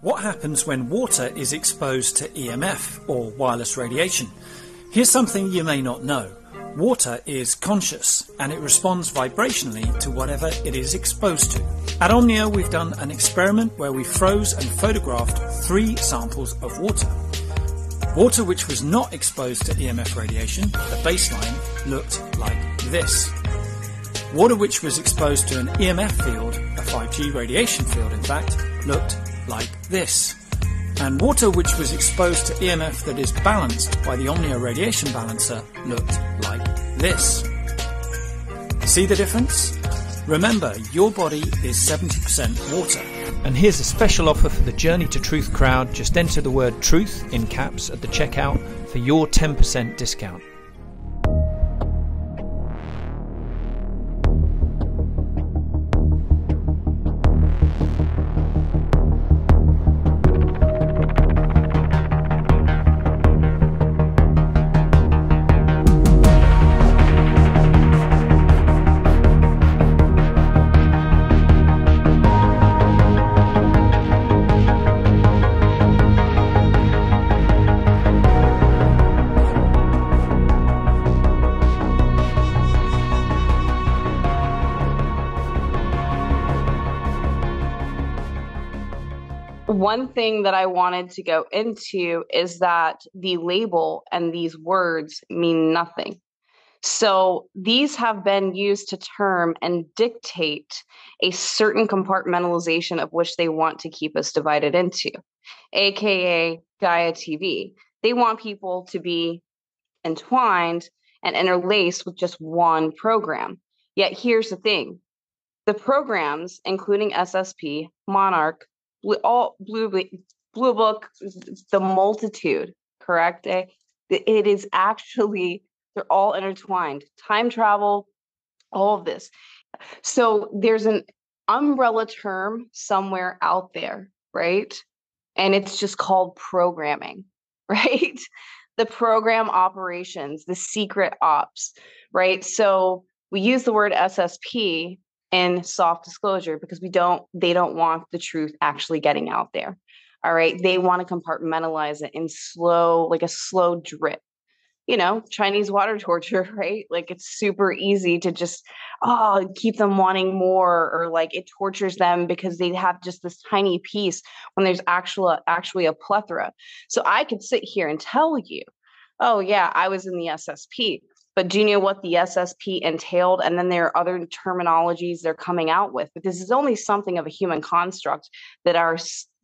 What happens when water is exposed to EMF or wireless radiation? Here's something you may not know. Water is conscious and it responds vibrationally to whatever it is exposed to. At Omnia, we've done an experiment where we froze and photographed three samples of water. Water which was not exposed to EMF radiation, the baseline, looked like this. Water which was exposed to an EMF field, a 5G radiation field in fact, looked like this. And water which was exposed to EMF that is balanced by the Omnia radiation balancer looked like this. See the difference? Remember, your body is 70% water. And here's a special offer for the Journey to Truth crowd. Just enter the word truth in caps at the checkout for your 10% discount. One thing that I wanted to go into is that the label and these words mean nothing. So these have been used to term and dictate a certain compartmentalization of which they want to keep us divided into, aka Gaia TV. They want people to be entwined and interlaced with just one program. Yet here's the thing the programs, including SSP, Monarch, all blue blue book the multitude correct eh? it is actually they're all intertwined time travel all of this. So there's an umbrella term somewhere out there right? And it's just called programming right? The program operations the secret ops right? So we use the word ssp and soft disclosure because we don't they don't want the truth actually getting out there all right? They want to compartmentalize it in slow like a slow drip you know chinese water torture right? Like it's super easy to just oh keep them wanting more or like it tortures them because they have just this tiny piece when there's actual actually a plethora. So i could sit here and tell you oh yeah i was in the ssp but do you know what the SSP entailed? And then there are other terminologies they're coming out with. But this is only something of a human construct that our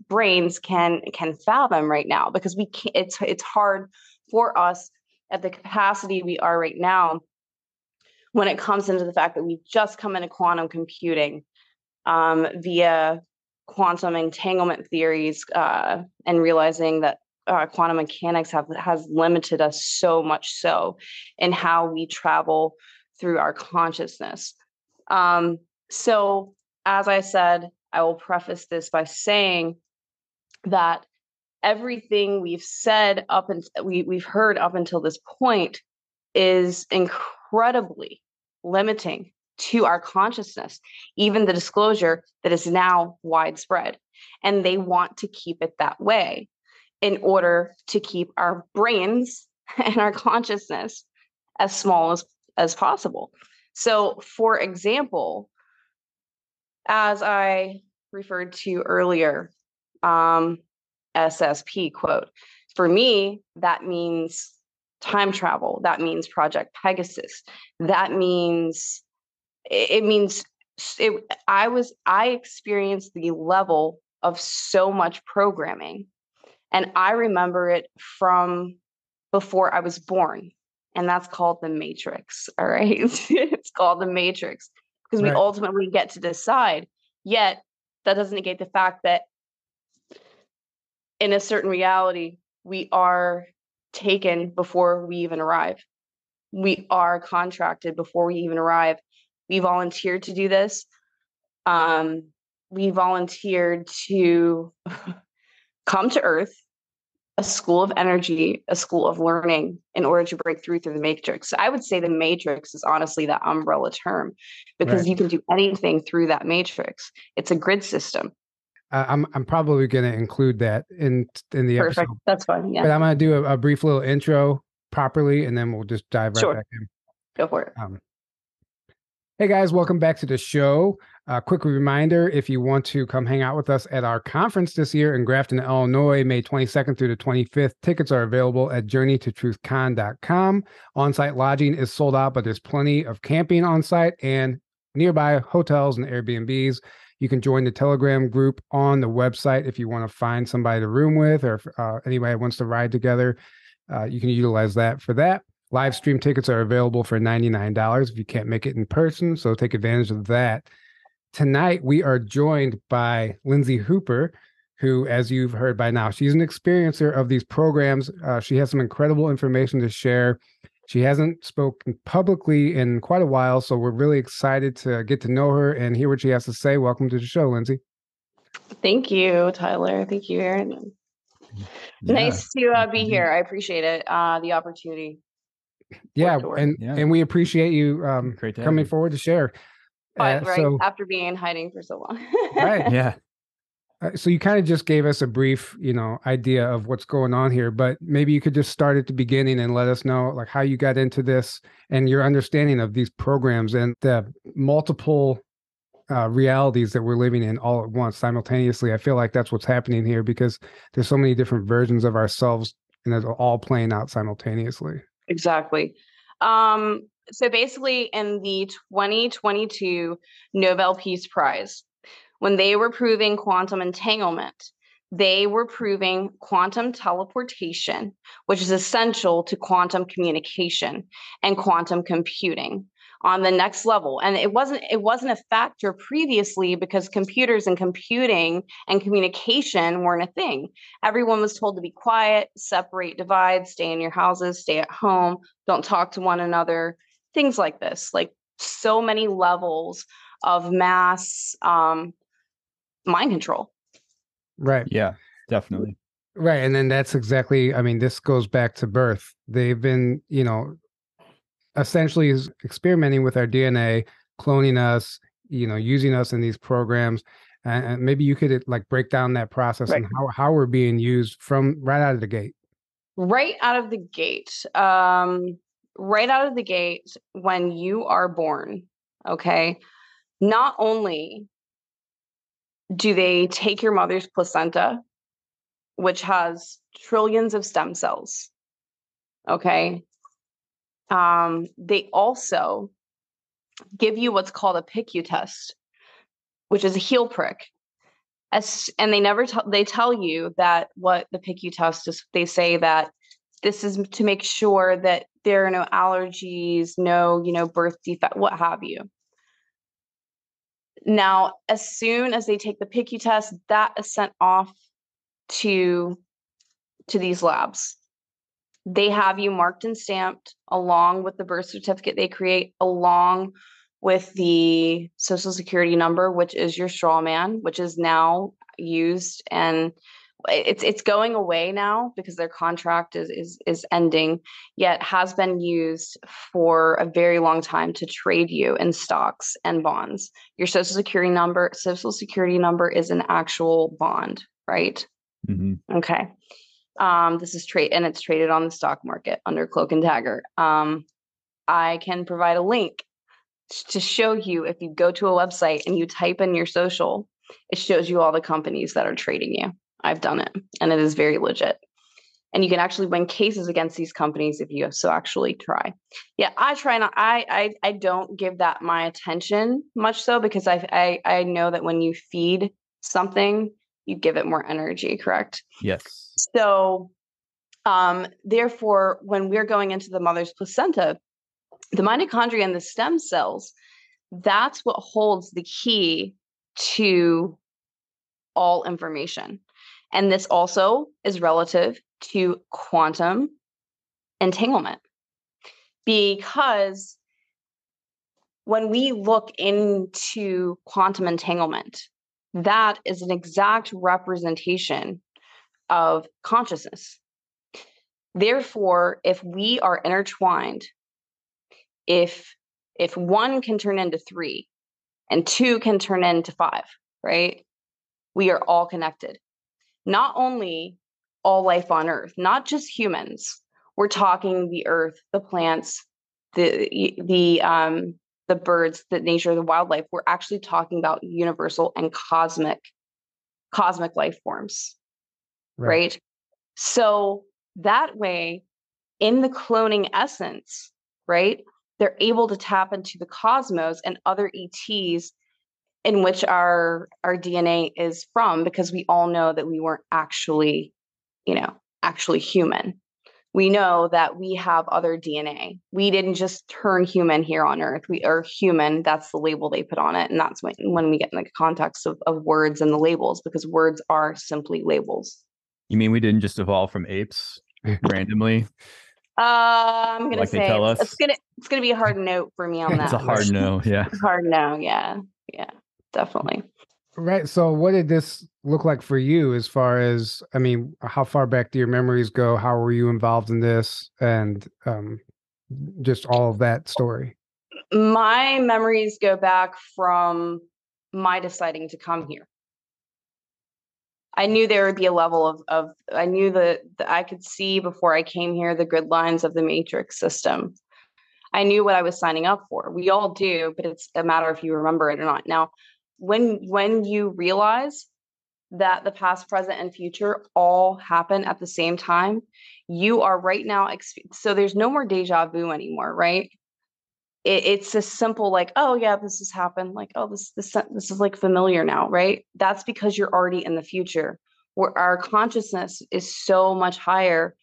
brains can can fathom right now because we can't, it's it's hard for us at the capacity we are right now when it comes into the fact that we've just come into quantum computing um, via quantum entanglement theories uh, and realizing that uh, quantum mechanics have has limited us so much so in how we travel through our consciousness. Um, so, as I said, I will preface this by saying that everything we've said up and we, we've heard up until this point is incredibly limiting to our consciousness, even the disclosure that is now widespread. And they want to keep it that way in order to keep our brains and our consciousness as small as, as possible. So, for example, as I referred to earlier, um, SSP quote, for me, that means time travel. That means Project Pegasus. That means, it means, it, I was, I experienced the level of so much programming and I remember it from before I was born. And that's called the matrix. All right. it's called the matrix because right. we ultimately get to decide. Yet that doesn't negate the fact that in a certain reality, we are taken before we even arrive. We are contracted before we even arrive. We volunteered to do this. Um, we volunteered to come to Earth a school of energy, a school of learning in order to break through through the matrix. I would say the matrix is honestly that umbrella term because right. you can do anything through that matrix. It's a grid system. uh, I'm I'm probably going to include that in in the Perfect. episode. That's fine. Yeah. But I'm going to do a, a, brief little intro properly, and then we'll just dive right sure. back in. Go for it. Um, hey guys, welcome back to the show. A quick reminder if you want to come hang out with us at our conference this year in Grafton, Illinois, May 22nd through the 25th, tickets are available at journeytotruthcon.com. On site lodging is sold out, but there's plenty of camping on site and nearby hotels and Airbnbs. You can join the Telegram group on the website if you want to find somebody to room with or if uh, anybody wants to ride together. Uh, you can utilize that for that. Live stream tickets are available for $99 if you can't make it in person. So take advantage of that tonight we are joined by Lindsay Hooper, who, as you've heard by now, she's an experiencer of these programs. Uh, she has some incredible information to share. She hasn't spoken publicly in quite a while, so we're really excited to get to know her and hear what she has to say. Welcome to the show, Lindsay. Thank you, Tyler. Thank you, Aaron. Yeah. Nice to uh, be here. I appreciate it. Uh, the opportunity. Yeah, and yeah. and we appreciate you um, coming forward to share. But uh, right so, after being in hiding for so long. right. Yeah. Uh, so you kind of just gave us a brief, you know, idea of what's going on here, but maybe you could just start at the beginning and let us know like how you got into this and your understanding of these programs and the multiple uh, realities that we're living in all at once simultaneously. I feel like that's what's happening here because there's so many different versions of ourselves and they're all playing out simultaneously. Exactly. Um, so basically, in the 2022 Nobel Peace Prize, when they were proving quantum entanglement, they were proving quantum teleportation, which is essential to quantum communication and quantum computing on the next level. And it wasn't it wasn't a factor previously because computers and computing and communication weren't a thing. Everyone was told to be quiet separate divide stay in your houses stay at home don't talk to one another things like this like so many levels of mass um, mind control right yeah definitely right and then that's exactly i mean this goes back to birth they've been you know essentially experimenting with our DNA, cloning us, you know, using us in these programs. And maybe you could like break down that process right. and how, how we're being used from right out of the gate. Right out of the gate. Um, right out of the gate, when you are born, okay, not only do they take your mother's placenta, which has trillions of stem cells, okay, um, they also give you what's called a PICU test, which is a heel prick. As, and they never tell they tell you that what the PICU test is. They say that this is to make sure that there are no allergies, no you know birth defect, what have you. Now, as soon as they take the PICU test, that is sent off to to these labs they have you marked and stamped along with the birth certificate they create, along with the social security number, which is your straw man, which is now used and it's it's going away now because their contract is is is ending yet has been used for a very long time to trade you in stocks and bonds your social security number social security number is an actual bond right mm-hmm. okay um, this is trade and it's traded on the stock market under Cloak and Dagger. Um, I can provide a link to show you if you go to a website and you type in your social, it shows you all the companies that are trading you. I've done it and it is very legit. And you can actually win cases against these companies if you so actually try. Yeah, I try not. I I I don't give that my attention much so because I I I know that when you feed something, you give it more energy. Correct? Yes. So, um, therefore, when we're going into the mother's placenta, the mitochondria and the stem cells, that's what holds the key to all information. And this also is relative to quantum entanglement. Because when we look into quantum entanglement, that is an exact representation of consciousness. Therefore, if we are intertwined, if if one can turn into three and two can turn into five, right? we are all connected. Not only all life on earth, not just humans. We're talking the earth, the plants, the the um the birds, the nature, the wildlife. We're actually talking about universal and cosmic cosmic life forms. Right. right? So that way in the cloning essence, right? They're able to tap into the cosmos and other ETs in which our our DNA is from because we all know that we weren't actually, you know, actually human. We know that we have other DNA. We didn't just turn human here on earth. We are human. That's the label they put on it. And that's when, when we get in the context of, of words and the labels, because words are simply labels. You mean we didn't just evolve from apes randomly? Uh, I'm gonna like say it's, it's, gonna it's gonna be a hard note for me on that. it's a hard no, yeah. hard no, yeah, yeah definitely. Right. So, what did this look like for you as far as, I mean, how far back do your memories go? How were you involved in this? And um, just all of that story. My memories go back from my deciding to come here. I knew there would be a level of, of I knew that, I could see before I came here the grid lines of the matrix system. I knew what I was signing up for. We all do, but it's a matter if you remember it or not. Now, when when you realize that the past present and future all happen at the same time you are right now so there's no more deja vu anymore right? It, it's a simple like oh yeah this has happened like oh this this this is like familiar now right? That's because you're already in the future where our consciousness is so much higher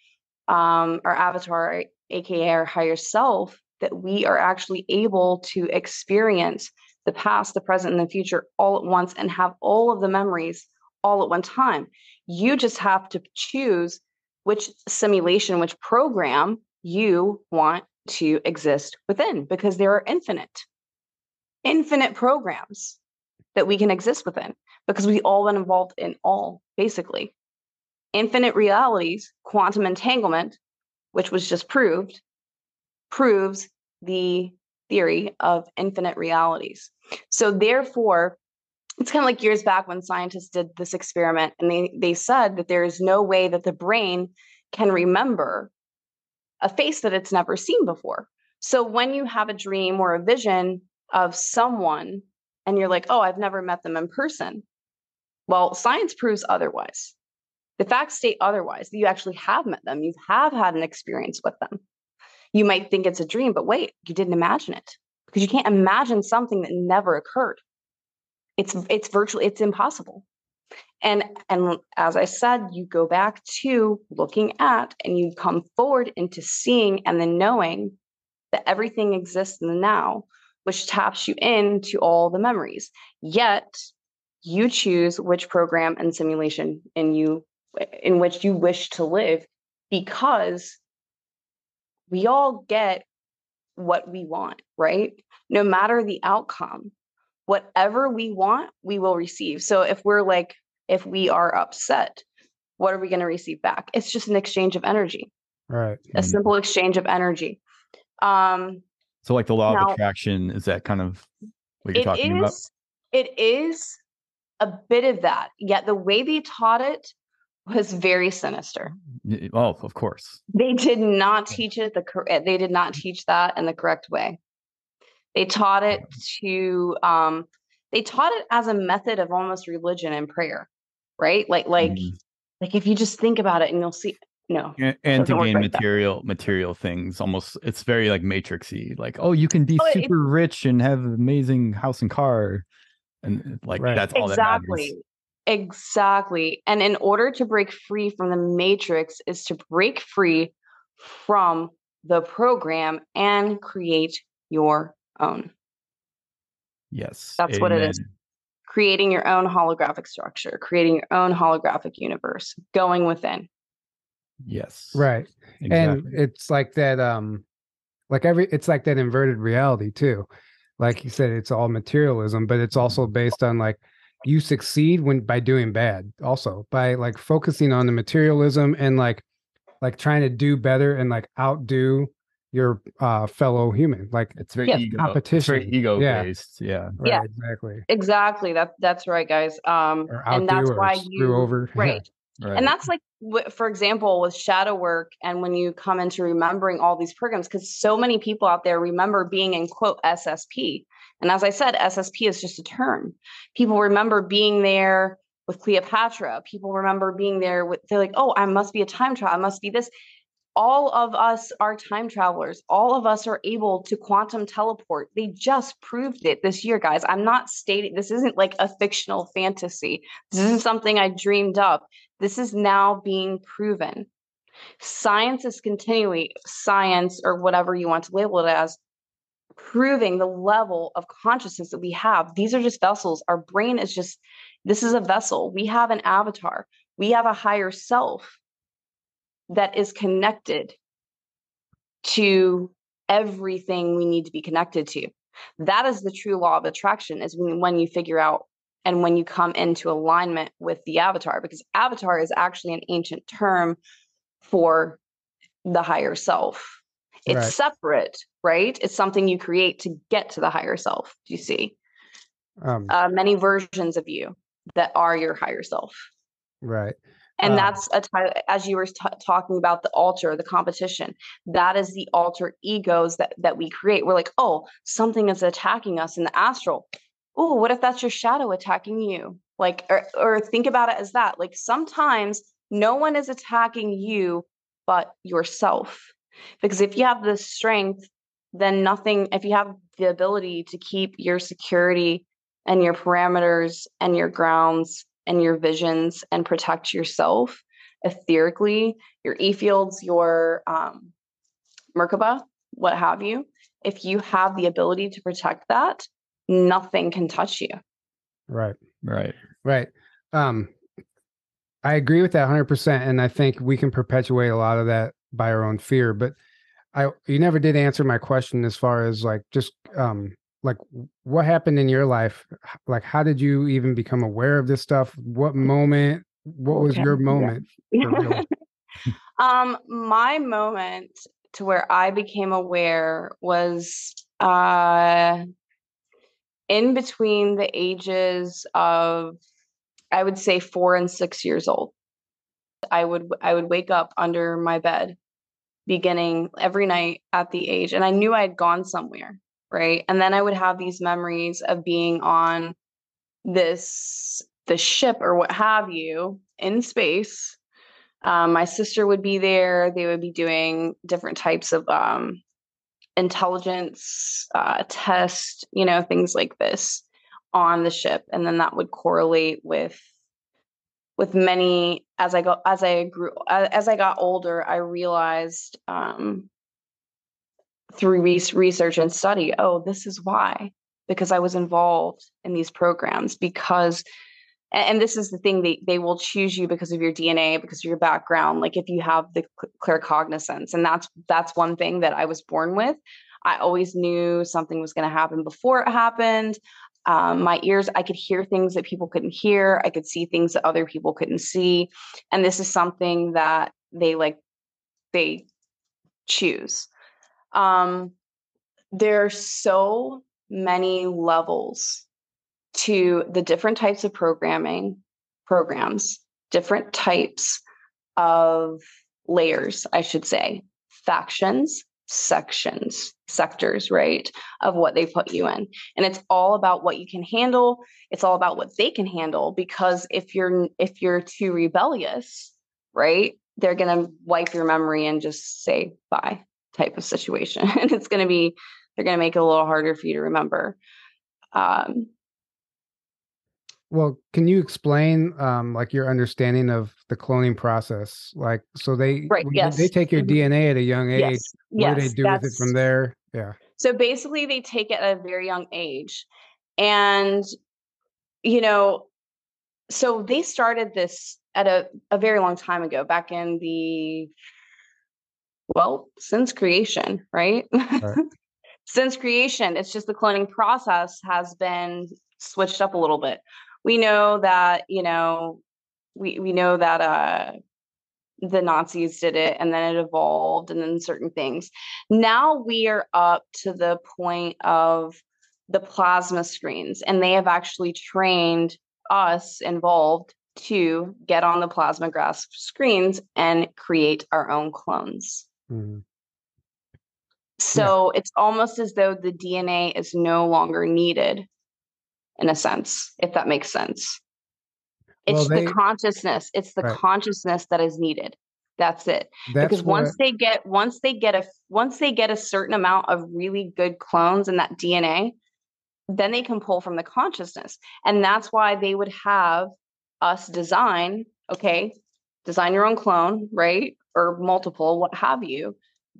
um our avatar aka our higher self that we are actually able to experience the past, the present, and the future all at once and have all of the memories all at one time. You just have to choose which simulation, which program you want to exist within because there are infinite, infinite programs that we can exist within because we all been involved in all, basically. Infinite realities, quantum entanglement, which was just proved, proves the theory of infinite realities. So therefore, it's kind of like years back when scientists did this experiment and they, they said that there is no way that the brain can remember a face that it's never seen before. So when you have a dream or a vision of someone and you're like, oh, I've never met them in person. Well, science proves otherwise. The facts state otherwise, that you actually have met them, you have had an experience with them you might think it's a dream, but wait, you didn't imagine it because you can't imagine something that never occurred. It's it's virtually it's impossible. And and as I said, you go back to looking at and you come forward into seeing and then knowing that everything exists in the now, which taps you into all the memories. Yet you choose which program and simulation in you in which you wish to live because we all get what we want, right? No matter the outcome, whatever we want, we will receive. So if we're like, if we are upset, what are we going to receive back? It's just an exchange of energy. Right. A mm-hmm. simple exchange of energy. Um, so like the law now, of attraction, is that kind of what you're talking is, about? It is a bit of that. Yet the way they taught it was very sinister. Oh, of course. They did not teach it the correct. They did not teach that in the correct way. They taught it to. Um, they taught it as a method of almost religion and prayer, right? Like, like, mm. like if you just think about it, and you'll see. No, and, and to gain like material that. material things almost it's very like matrixy like oh you can be oh, super it, rich and have amazing house and car and like right. that's all that's exactly. That matters Exactly. And in order to break free from the matrix is to break free from the program and create your own. Yes. That's Amen. what it is. Creating your own holographic structure, creating your own holographic universe, going within. Yes. Right. Exactly. And it's like that um like every it's like that inverted reality too. Like you said it's all materialism, but it's also based on like you succeed when by doing bad also by like focusing on the materialism and like like trying to do better and like outdo your uh, fellow human. Like it's very yes. ego, competition, it's very ego yeah. based. Yeah, right, yeah, exactly, exactly. That that's right, guys. Um, and that's why you over, right. Right. And that's like, for example, with shadow work, and when you come into remembering all these programs, because so many people out there remember being in quote SSP. And as I said, SSP is just a term. People remember being there with Cleopatra. People remember being there with, they're like, oh, I must be a time travel. I must be this all of us are time travelers. All of us are able to quantum teleport. They just proved it this year, guys. I'm not stating this isn't like a fictional fantasy. This isn't something I dreamed up. This is now being proven. Science is continually, science or whatever you want to label it as, proving the level of consciousness that we have. These are just vessels. Our brain is just, this is a vessel. We have an avatar, we have a higher self that is connected to everything we need to be connected to. That is the true law of attraction, is when, when you figure out and when you come into alignment with the avatar, because avatar is actually an ancient term for the higher self. It's right. separate, right? It's something you create to get to the higher self. Do you see? Um, uh, many versions of you that are your higher self. Right and um, that's a t- as you were t- talking about the alter the competition that is the alter egos that that we create we're like oh something is attacking us in the astral oh what if that's your shadow attacking you like or, or think about it as that like sometimes no one is attacking you but yourself because if you have the strength then nothing if you have the ability to keep your security and your parameters and your grounds and your visions and protect yourself etherically, your e fields, your um, Merkaba, what have you. If you have the ability to protect that, nothing can touch you. Right. Right. Right. Um, I agree with that 100%. And I think we can perpetuate a lot of that by our own fear. But I, you never did answer my question as far as like just um, like what happened in your life like how did you even become aware of this stuff what moment what was okay. your moment yeah. um my moment to where i became aware was uh in between the ages of i would say 4 and 6 years old i would i would wake up under my bed beginning every night at the age and i knew i had gone somewhere right? And then i would have these memories of being on this the ship or what have you in space. Um, my sister would be there they would be doing different types of um, intelligence uh, test you know things like this on the ship and then that would correlate with with many as i go as i grew as i got older i realized um, through research and study oh this is why because i was involved in these programs because and this is the thing they, they will choose you because of your dna because of your background like if you have the claircognizance and that's that's one thing that i was born with. I always knew something was going to happen before it happened um, my ears i could hear things that people couldn't hear i could see things that other people couldn't see and this is something that they like they choose. Um, there's so many levels to the different types of programming programs, different types of layers, I should say, factions, sections, sectors, right, of what they put you in. And it's all about what you can handle. It's all about what they can handle because if you're if you're too rebellious, right, they're going to wipe your memory and just say bye type of situation. and it's going to be, they're going to make it a little harder for you to remember. Um, well, can you explain um, like your understanding of the cloning process? Like, so they right, yes. they take your mm-hmm. DNA at a young age. Yes. What yes, do they do with it from there? Yeah. So basically, they take it at a very young age, and you know, so they started this at a, a very long time ago, back in the well, since creation, right? right. since creation, it's just the cloning process has been switched up a little bit. We know that, you know, we we know that uh the Nazis did it and then it evolved and then certain things. Now we are up to the point of the plasma screens and they have actually trained us involved to get on the plasmograph screens and create our own clones. Mm-hmm. So yeah. it's almost as though the DNA is no longer needed in a sense, if that makes sense. It's well, they, the consciousness. It's the right. consciousness that is needed. That's it. That's because once they get once they get a once they get a certain amount of really good clones in that DNA, then they can pull from the consciousness. And that's why they would have us design, okay, design your own clone, right? Or multiple, what have you,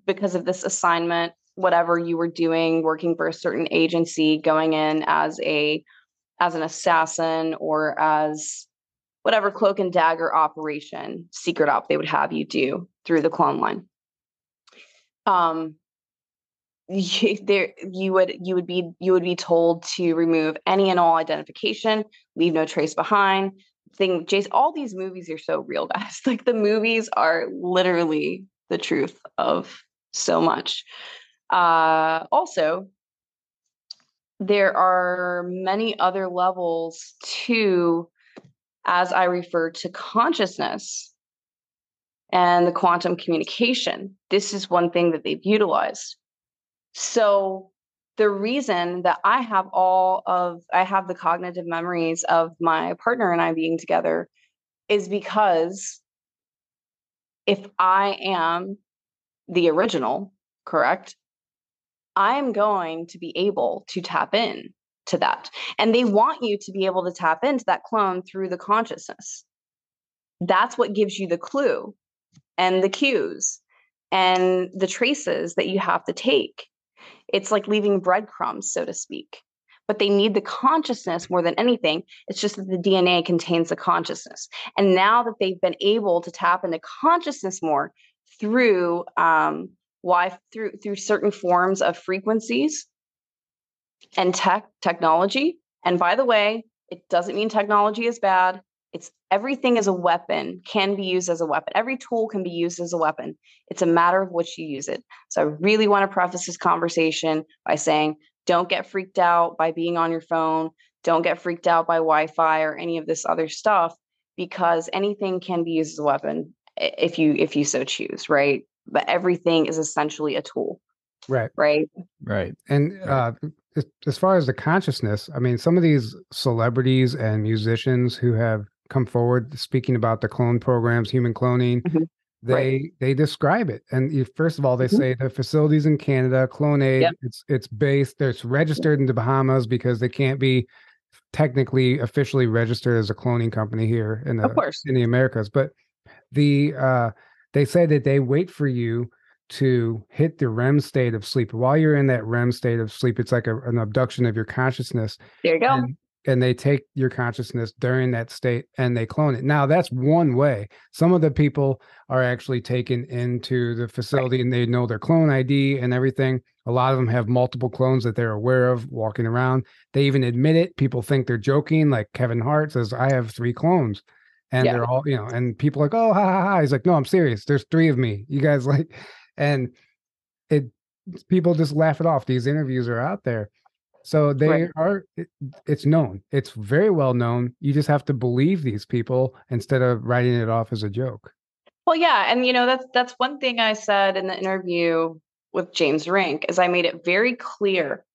because of this assignment, whatever you were doing, working for a certain agency, going in as a as an assassin or as whatever cloak and dagger operation, secret op they would have you do through the clone line. Um, you, there you would you would be you would be told to remove any and all identification, leave no trace behind. Thing, Jace, all these movies are so real, guys. Like the movies are literally the truth of so much. Uh, also, there are many other levels to as I refer to consciousness and the quantum communication. This is one thing that they've utilized. So the reason that I have all of I have the cognitive memories of my partner and I being together is because if I am the original, correct? I am going to be able to tap in to that. And they want you to be able to tap into that clone through the consciousness. That's what gives you the clue and the cues and the traces that you have to take. It's like leaving breadcrumbs, so to speak. But they need the consciousness more than anything. It's just that the DNA contains the consciousness. And now that they've been able to tap into consciousness more through um, why through through certain forms of frequencies and tech technology. And by the way, it doesn't mean technology is bad. It's everything is a weapon, can be used as a weapon. Every tool can be used as a weapon. It's a matter of which you use it. So I really want to preface this conversation by saying don't get freaked out by being on your phone. Don't get freaked out by Wi Fi or any of this other stuff because anything can be used as a weapon if you if you so choose right but everything is essentially a tool right right right and uh as far as the consciousness, I mean, some of these celebrities and musicians who have come forward speaking about the clone programs, human cloning, mm-hmm. they right. they describe it. And you, first of all, they mm-hmm. say the facilities in Canada, Clonaid, yep. it's it's based, it's registered in the Bahamas because they can't be technically officially registered as a cloning company here in the in the Americas. But the uh they say that they wait for you to hit the REM state of sleep. While you're in that REM state of sleep, it's like a, an abduction of your consciousness. There you go. And, and, they take your consciousness during that state and they clone it. Now, that's one way. Some of the people are actually taken into the facility right. and they know their clone ID and everything. A lot of them have multiple clones that they're aware of walking around. They even admit it. People think they're joking. Like Kevin Hart says, I have three clones and yeah. they're all you know and people like oh ha ha ha. He's like no i'm serious. There's three of me. You guys like and it people just laugh it off. These interviews are out there. So they right. are it, it's known. It's very well known. You just have to believe these people instead of writing it off as a joke. Well yeah and you know that's that's one thing i said in the interview with james rink is i made it very clear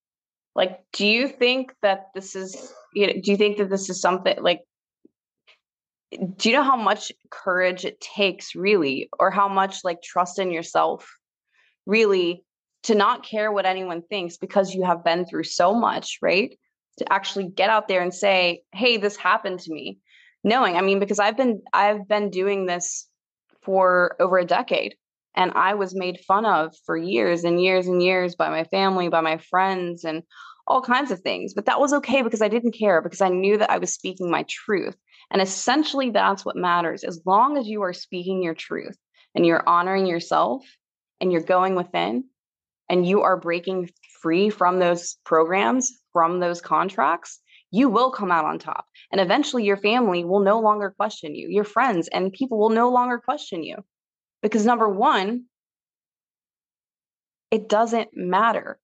like do you think that this is you know do you think that this is something like do you know how much courage it takes really or how much like trust in yourself really to not care what anyone thinks because you have been through so much right? To actually get out there and say hey this happened to me knowing i mean because i've been i've been doing this for over a decade and i was made fun of for years and years and years by my family by my friends and all kinds of things but that was okay because i didn't care because i knew that i was speaking my truth and essentially, that's what matters. As long as you are speaking your truth and you're honoring yourself and you're going within and you are breaking free from those programs, from those contracts, you will come out on top. And eventually, your family will no longer question you, your friends and people will no longer question you. Because number one, it doesn't matter.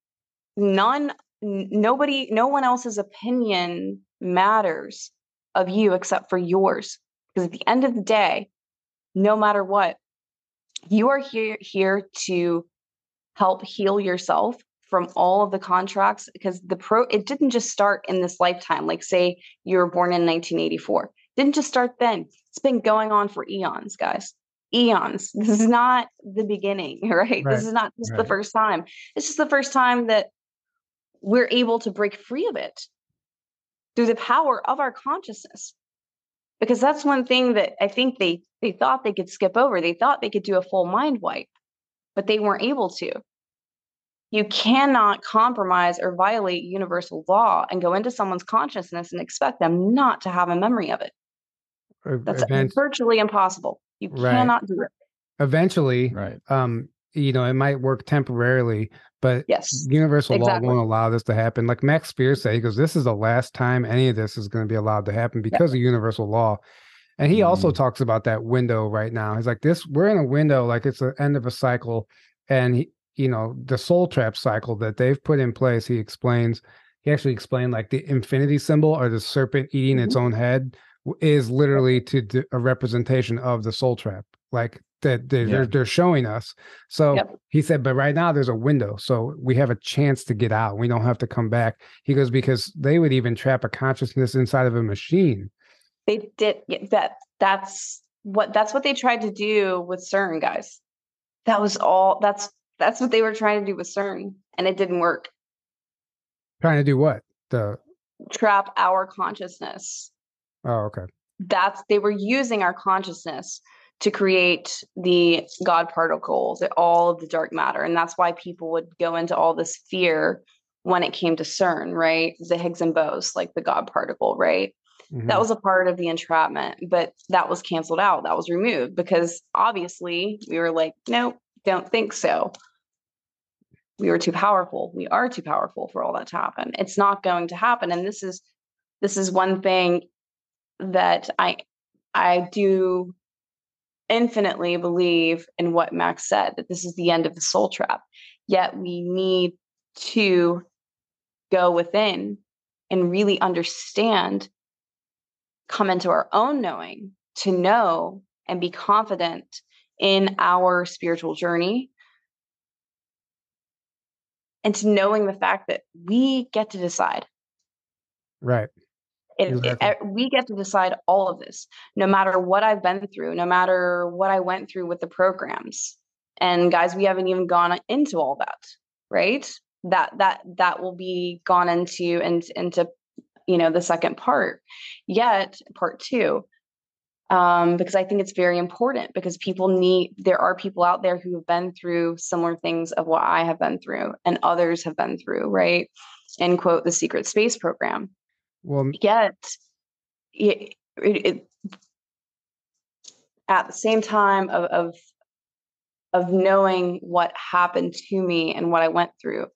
None, nobody, no one else's opinion matters of you except for yours. Because at the end of the day, no matter what, you are here here to help heal yourself from all of the contracts because the pro it didn't just start in this lifetime. Like say you were born in 1984 didn't just start then. It's been going on for eons guys. Eons. This is not the beginning right, right. this is not just right. the first time. This is the first time that we're able to break free of it through the power of our consciousness because that's one thing that i think they they thought they could skip over they thought they could do a full mind wipe but they weren't able to you cannot compromise or violate universal law and go into someone's consciousness and expect them not to have a memory of it. That's Event- virtually impossible. You right. cannot do it. Eventually, right. um, you know, it might work temporarily, but yes, universal exactly. law won't allow this to happen. Like Max Spiers said, he goes, This is the last time any of this is going to be allowed to happen because yep. of universal law. And he mm. also talks about that window right now. He's like, This, we're in a window, like it's the end of a cycle. And he, you know the soul trap cycle that they've put in place he explains he actually explained like the infinity symbol or the serpent eating mm-hmm. its own head is literally to do a representation of the soul trap like that they're, yeah. they're, showing us so yep. he said but right now there's a window so we have a chance to get out we don't have to come back he goes because they would even trap a consciousness inside of a machine they did that that's what that's what they tried to do with CERN guys that was all that's that's what they were trying to do with CERN, and it didn't work. Trying to do what? The trap our consciousness. Oh, okay. That's they were using our consciousness to create the God particles, all of the dark matter, and that's why people would go into all this fear when it came to CERN, right? The Higgs and Bose, like the God particle, right? Mm-hmm. That was a part of the entrapment, but that was canceled out. That was removed because obviously we were like, nope, don't think so we were too powerful we are too powerful for all that to happen it's not going to happen and this is this is one thing that i i do infinitely believe in what max said that this is the end of the soul trap yet we need to go within and really understand come into our own knowing to know and be confident in our spiritual journey and to knowing the fact that we get to decide. Right. It, it, we get to decide all of this, no matter what I've been through, no matter what I went through with the programs. And guys, we haven't even gone into all that, right? That that that will be gone into and into you know the second part. Yet part two, um, because I think it's very important because people need, there are people out there who have been through similar things of what I have been through and others have been through, right? And quote, the secret space program. Well, yet, it, it, it, at the same time of, of of knowing what happened to me and what I went through.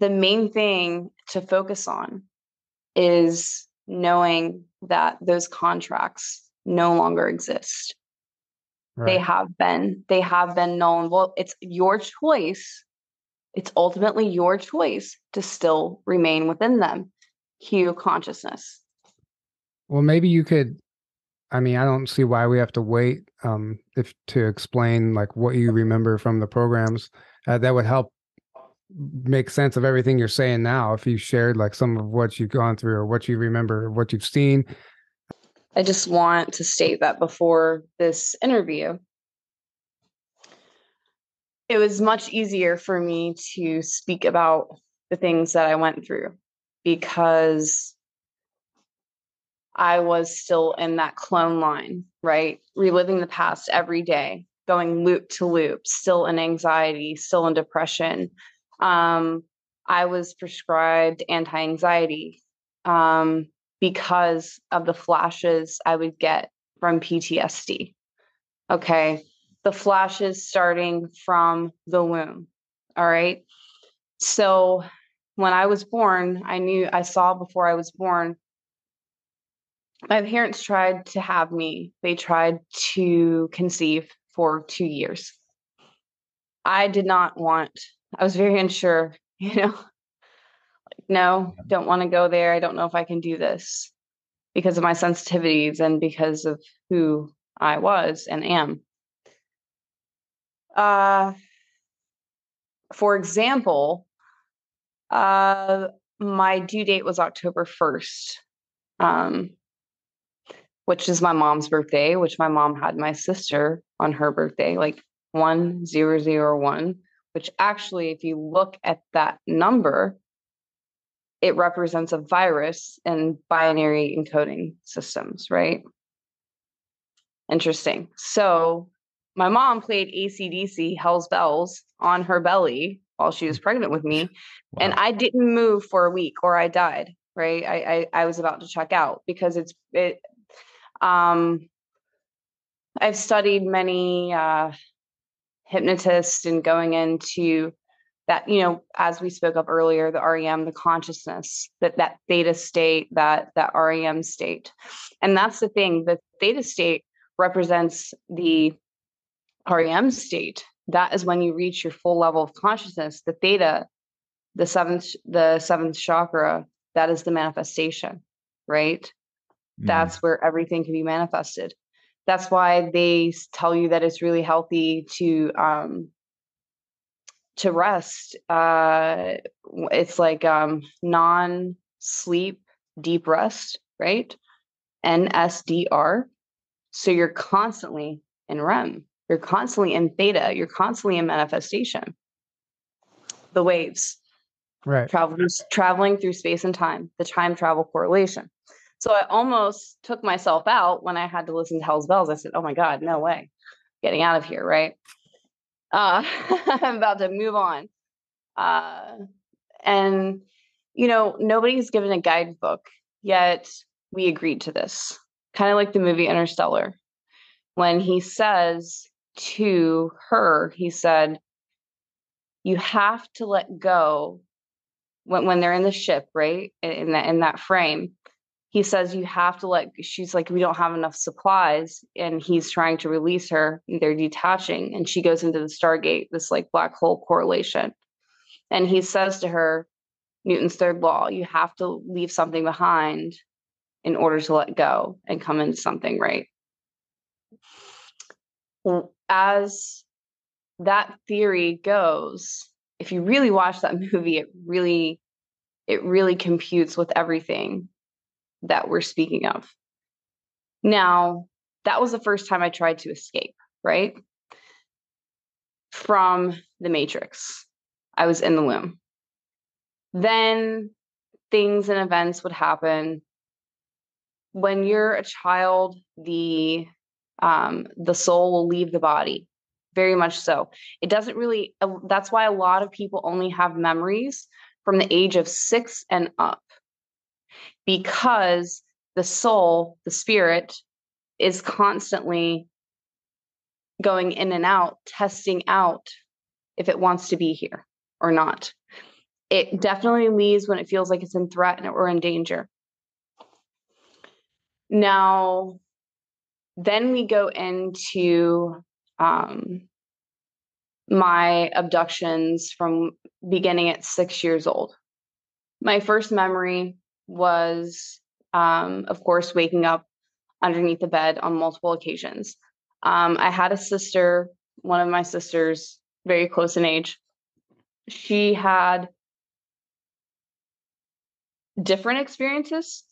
The main thing to focus on is knowing that those contracts no longer exist. Right. They have been, they have been known. Well, it's your choice. It's ultimately your choice to still remain within them. Cue consciousness. Well, maybe you could. I mean, I don't see why we have to wait um, if to explain like what you remember from the programs. Uh, that would help make sense of everything you're saying now if you shared like some of what you've gone through or what you remember or what you've seen i just want to state that before this interview it was much easier for me to speak about the things that i went through because i was still in that clone line right reliving the past every day going loop to loop still in anxiety still in depression um, I was prescribed anti anxiety um, because of the flashes I would get from PTSD. Okay. The flashes starting from the womb. All right. So when I was born, I knew I saw before I was born my parents tried to have me, they tried to conceive for two years. I did not want, I was very unsure, you know, like, no, don't want to go there. I don't know if I can do this because of my sensitivities and because of who I was and am. Uh, for example, uh, my due date was October 1st, um, which is my mom's birthday, which my mom had my sister on her birthday, like 1001, which actually, if you look at that number, it represents a virus in binary encoding systems, right? Interesting. So my mom played ACDC Hell's Bells on her belly while she was pregnant with me. Wow. And I didn't move for a week or I died. Right. I, I, I was about to check out because it's it um I've studied many uh hypnotists and going into that, you know, as we spoke of earlier, the REM, the consciousness, that that theta state, that that REM state. And that's the thing, the theta state represents the REM state, that is when you reach your full level of consciousness. The theta, the seventh, the seventh chakra, that is the manifestation, right? Mm. That's where everything can be manifested. That's why they tell you that it's really healthy to um to rest. Uh it's like um non-sleep deep rest, right? NSDR. So you're constantly in REM. You're constantly in theta. You're constantly in manifestation. The waves. Right. Traveling, traveling through space and time, the time travel correlation. So I almost took myself out when I had to listen to Hell's Bells. I said, oh my God, no way. Getting out of here, right? Uh, I'm about to move on. Uh, and, you know, nobody's given a guidebook, yet we agreed to this. Kind of like the movie Interstellar, when he says, to her, he said, You have to let go when, when they're in the ship, right? In that in that frame. He says you have to let she's like, we don't have enough supplies. And he's trying to release her. They're detaching. And she goes into the Stargate, this like black hole correlation. And he says to her, Newton's third law, you have to leave something behind in order to let go and come into something right mm. As that theory goes, if you really watch that movie, it really it really computes with everything that we're speaking of. Now, that was the first time I tried to escape, right? From the matrix. I was in the womb. Then things and events would happen. When you're a child, the um, the soul will leave the body very much so. It doesn't really that's why a lot of people only have memories from the age of six and up because the soul the spirit is constantly going in and out testing out if it wants to be here or not. It definitely leaves when it feels like it's in threat and or in danger. Now then we go into um, my abductions from beginning at six years old. My first memory was, um, of course, waking up underneath the bed on multiple occasions. Um, I had a sister, one of my sisters, very close in age. She had different experiences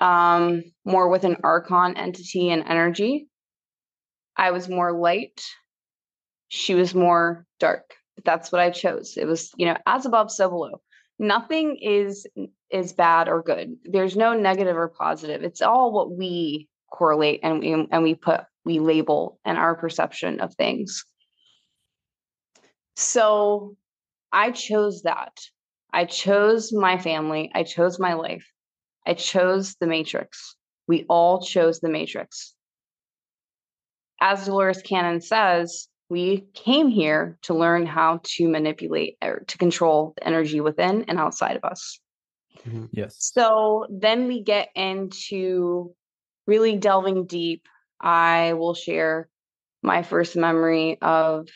um, more with an archon entity and energy. I was more light. She was more dark. But That's what I chose. It was, you know, as above, so below. Nothing is is bad or good. There's no negative or positive. It's all what we correlate and we and we put we label and our perception of things. So I chose that. I chose my family. I chose my life. I chose the matrix. We all chose the matrix. As Dolores Cannon says, we came here to learn how to manipulate or to control the energy within and outside of us. Mm-hmm. Yes. So then we get into really delving deep, I will share my first memory of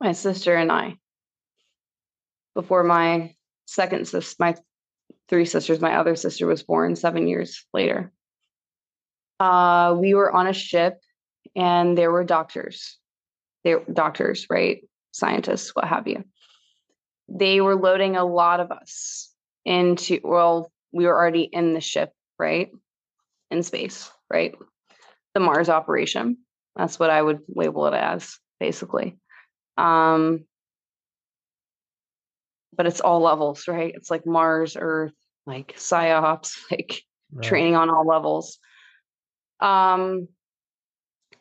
my sister and I before my second sister, my three sisters, my other sister was born seven years later. Uh, we were on a ship and there were doctors. They were doctors, right? Scientists, what have you. They were loading a lot of us into, well, we were already in the ship, right? In space, right? The Mars operation. That's what I would label it as, basically. Um, but it's all levels, right? It's like Mars, Earth, like psyops, like right. training on all levels. Um,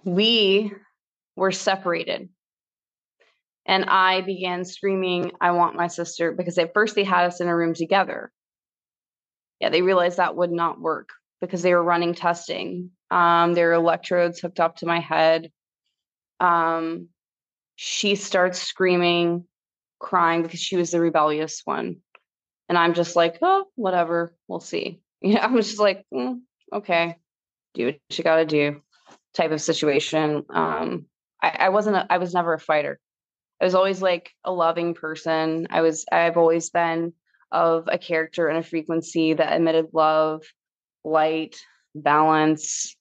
we were separated. And I began screaming, I want my sister, because at first they had us in a room together. Yeah, they realized that would not work because they were running testing. Um, there were electrodes hooked up to my head. Um, she starts screaming, crying because she was the rebellious one. And I'm just like, oh, whatever, we'll see. You know, I'm just like, mm, okay, do what you got to do type of situation. Um, I, I wasn't, a, I was never a fighter. I was always like a loving person. I was, I've always been of a character and a frequency that emitted love, light, balance.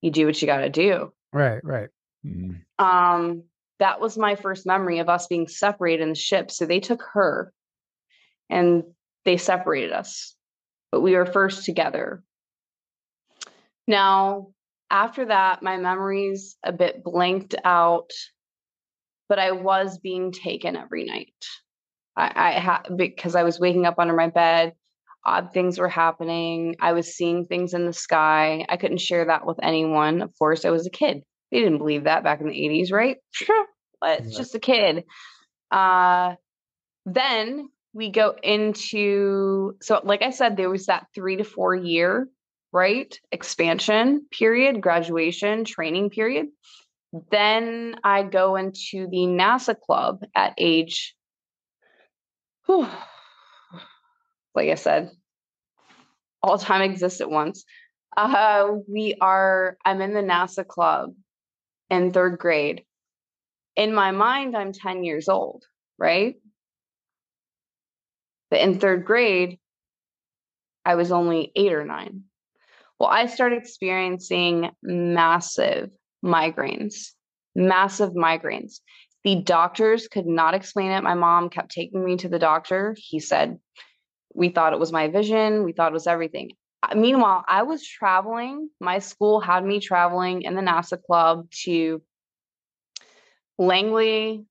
You do what you got to do. Right, right. Mm-hmm. Um, that was my first memory of us being separated in the ship. So they took her and they separated us, but we were first together. Now, after that, my memories a bit blanked out, but I was being taken every night. I, I had because I was waking up under my bed, odd things were happening. I was seeing things in the sky. I couldn't share that with anyone. Of course, I was a kid. They didn't believe that back in the 80s, right? but it's just a kid. Uh, then we go into, so like I said, there was that three to four year, right? Expansion period, graduation, training period. Then I go into the NASA club at age, whew, like I said, all time exists at once. Uh, we are, I'm in the NASA club in third grade. In my mind, I'm 10 years old, right? But in third grade, I was only eight or nine. Well, I started experiencing massive migraines, massive migraines. The doctors could not explain it. My mom kept taking me to the doctor. He said, We thought it was my vision. We thought it was everything. Meanwhile, I was traveling. My school had me traveling in the NASA club to Langley,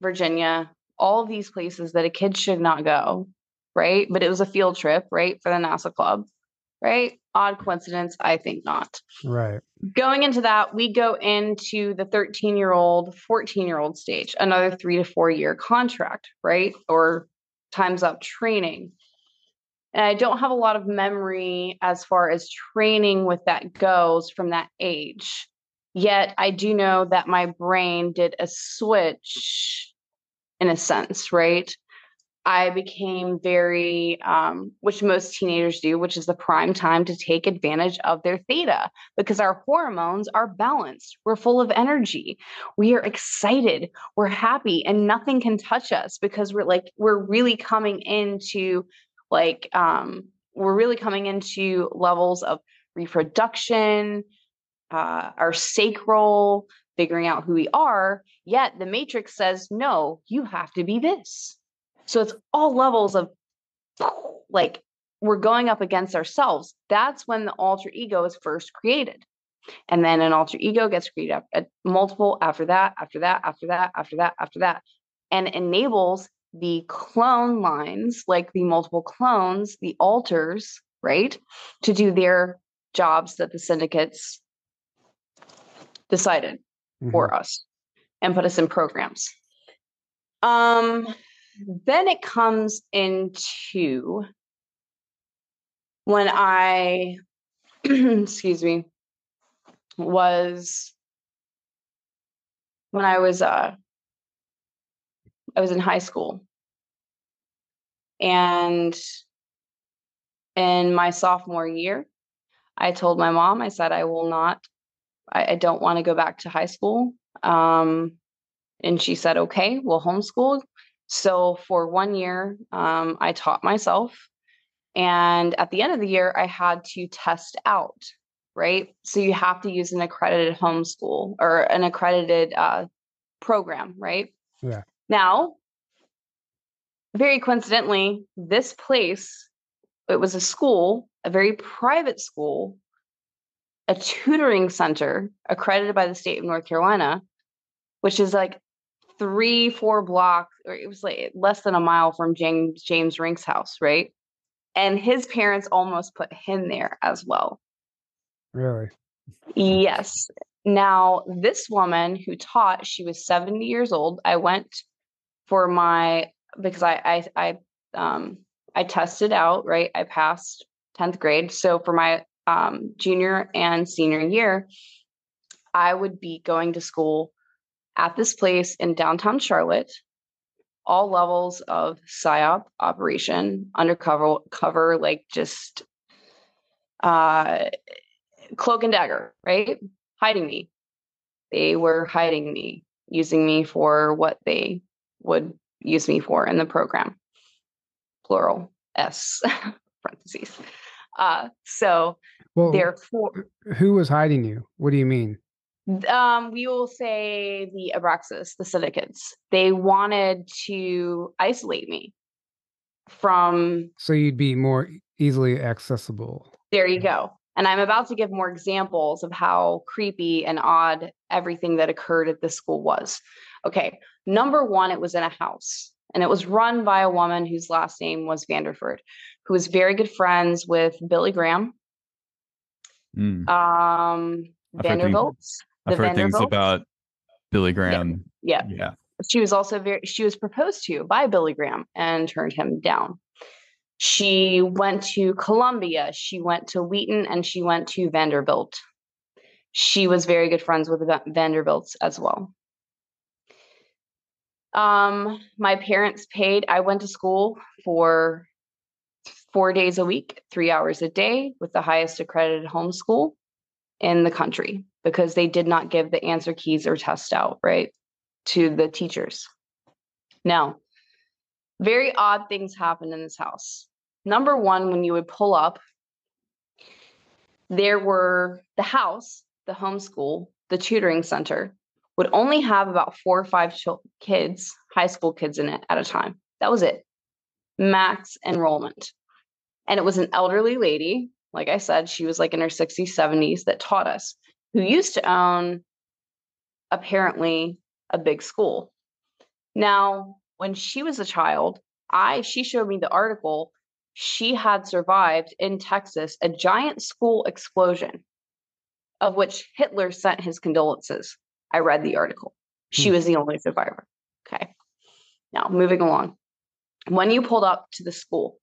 Virginia, all these places that a kid should not go, right? But it was a field trip, right, for the NASA club, right? Odd coincidence? I think not. Right. Going into that, we go into the 13 year old, 14 year old stage, another three to four year contract, right? Or times up training. And I don't have a lot of memory as far as training with that goes from that age. Yet I do know that my brain did a switch in a sense, right? I became very, um, which most teenagers do, which is the prime time to take advantage of their theta because our hormones are balanced. We're full of energy. We are excited. We're happy, and nothing can touch us because we're like, we're really coming into like, um, we're really coming into levels of reproduction, uh, our sacral, figuring out who we are. Yet the matrix says, no, you have to be this. So it's all levels of like we're going up against ourselves. That's when the alter ego is first created. And then an alter ego gets created at multiple after that, after that, after that, after that, after that, and enables the clone lines, like the multiple clones, the alters, right, to do their jobs that the syndicates decided mm-hmm. for us and put us in programs. Um, then it comes into when I, excuse me, was when I was uh I was in high school. And in my sophomore year, I told my mom, I said, I will not, I, I don't want to go back to high school. Um, and she said, okay, we'll homeschool. So for one year, um, I taught myself. And at the end of the year, I had to test out, right? So you have to use an accredited homeschool or an accredited uh, program, right? Yeah. Now, very coincidentally, this place, it was a school, a very private school, a tutoring center accredited by the state of North Carolina, which is like three, four blocks, or it was like less than a mile from James James Rink's house, right? And his parents almost put him there as well. Really? Yes. Now, this woman who taught, she was 70 years old. I went for my because I I I um I tested out, right? I passed 10th grade. So for my um junior and senior year, I would be going to school at this place in downtown Charlotte, all levels of PSYOP operation, undercover, cover, like just uh, cloak and dagger, right? Hiding me. They were hiding me, using me for what they would use me for in the program. Plural S parentheses. Uh, so well, therefore, who was hiding you? What do you mean? um, we will say the Abraxas, the syndicates, they wanted to isolate me from. So you'd be more easily accessible. There you go. And I'm about to give more examples of how creepy and odd everything that occurred at this school was. Okay. Number one, it was in a house and it was run by a woman whose last name was Vanderford, who was very good friends with Billy Graham. Mm. Um, Vanderbilt's. I've heard things about Billy Graham. Yeah. yeah. yeah. She was also very, she was proposed to by Billy Graham and turned him down. She went to Columbia, she went to Wheaton, and she went to Vanderbilt. She was very good friends with the Vanderbilts as well. Um, my parents paid, I went to school for four days a week, three hours a day with the highest accredited homeschool in the country because they did not give the answer keys or test out, right, to the teachers. Now, very odd things happened in this house. Number one, when you would pull up, there were the house, the homeschool, the tutoring center would only have about four or five kids, high school kids in it at a time. That was it. Max enrollment. And it was an elderly lady. Like I said, she was like in her 60s, 70s that taught us who used to own apparently a big school. Now, when she was a child, I she showed me the article she had survived in Texas a giant school explosion of which Hitler sent his condolences. I read the article. She hmm. was the only survivor. Okay. Now, moving along. When you pulled up to the school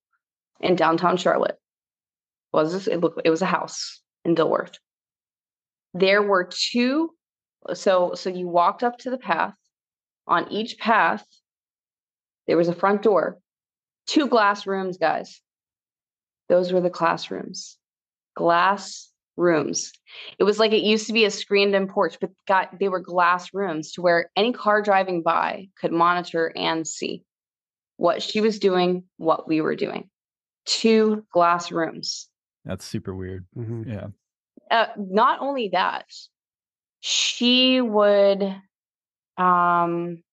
in downtown Charlotte, was this it looked it was a house in Dilworth there were two so so you walked up to the path on each path there was a front door two glass rooms guys those were the classrooms glass rooms. It was like it used to be a screened in porch but got they were glass rooms to where any car driving by could monitor and see what she was doing what we were doing. Two glass rooms. That's super weird. Mm-hmm. yeah. Uh, not only that, she would um,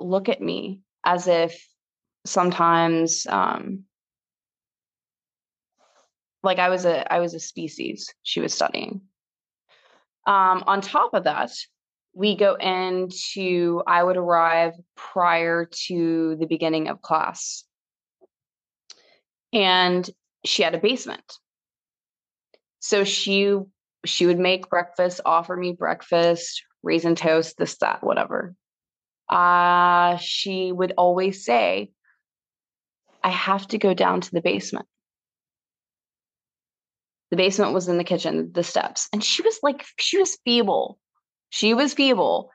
look at me as if sometimes um, like I was a I was a species she was studying. Um, on top of that, we go into I would arrive prior to the beginning of class. And she had a basement. So she she would make breakfast, offer me breakfast, raisin toast, this, that, whatever. Uh, she would always say, I have to go down to the basement. The basement was in the kitchen, the steps. And she was like, she was feeble. She was feeble.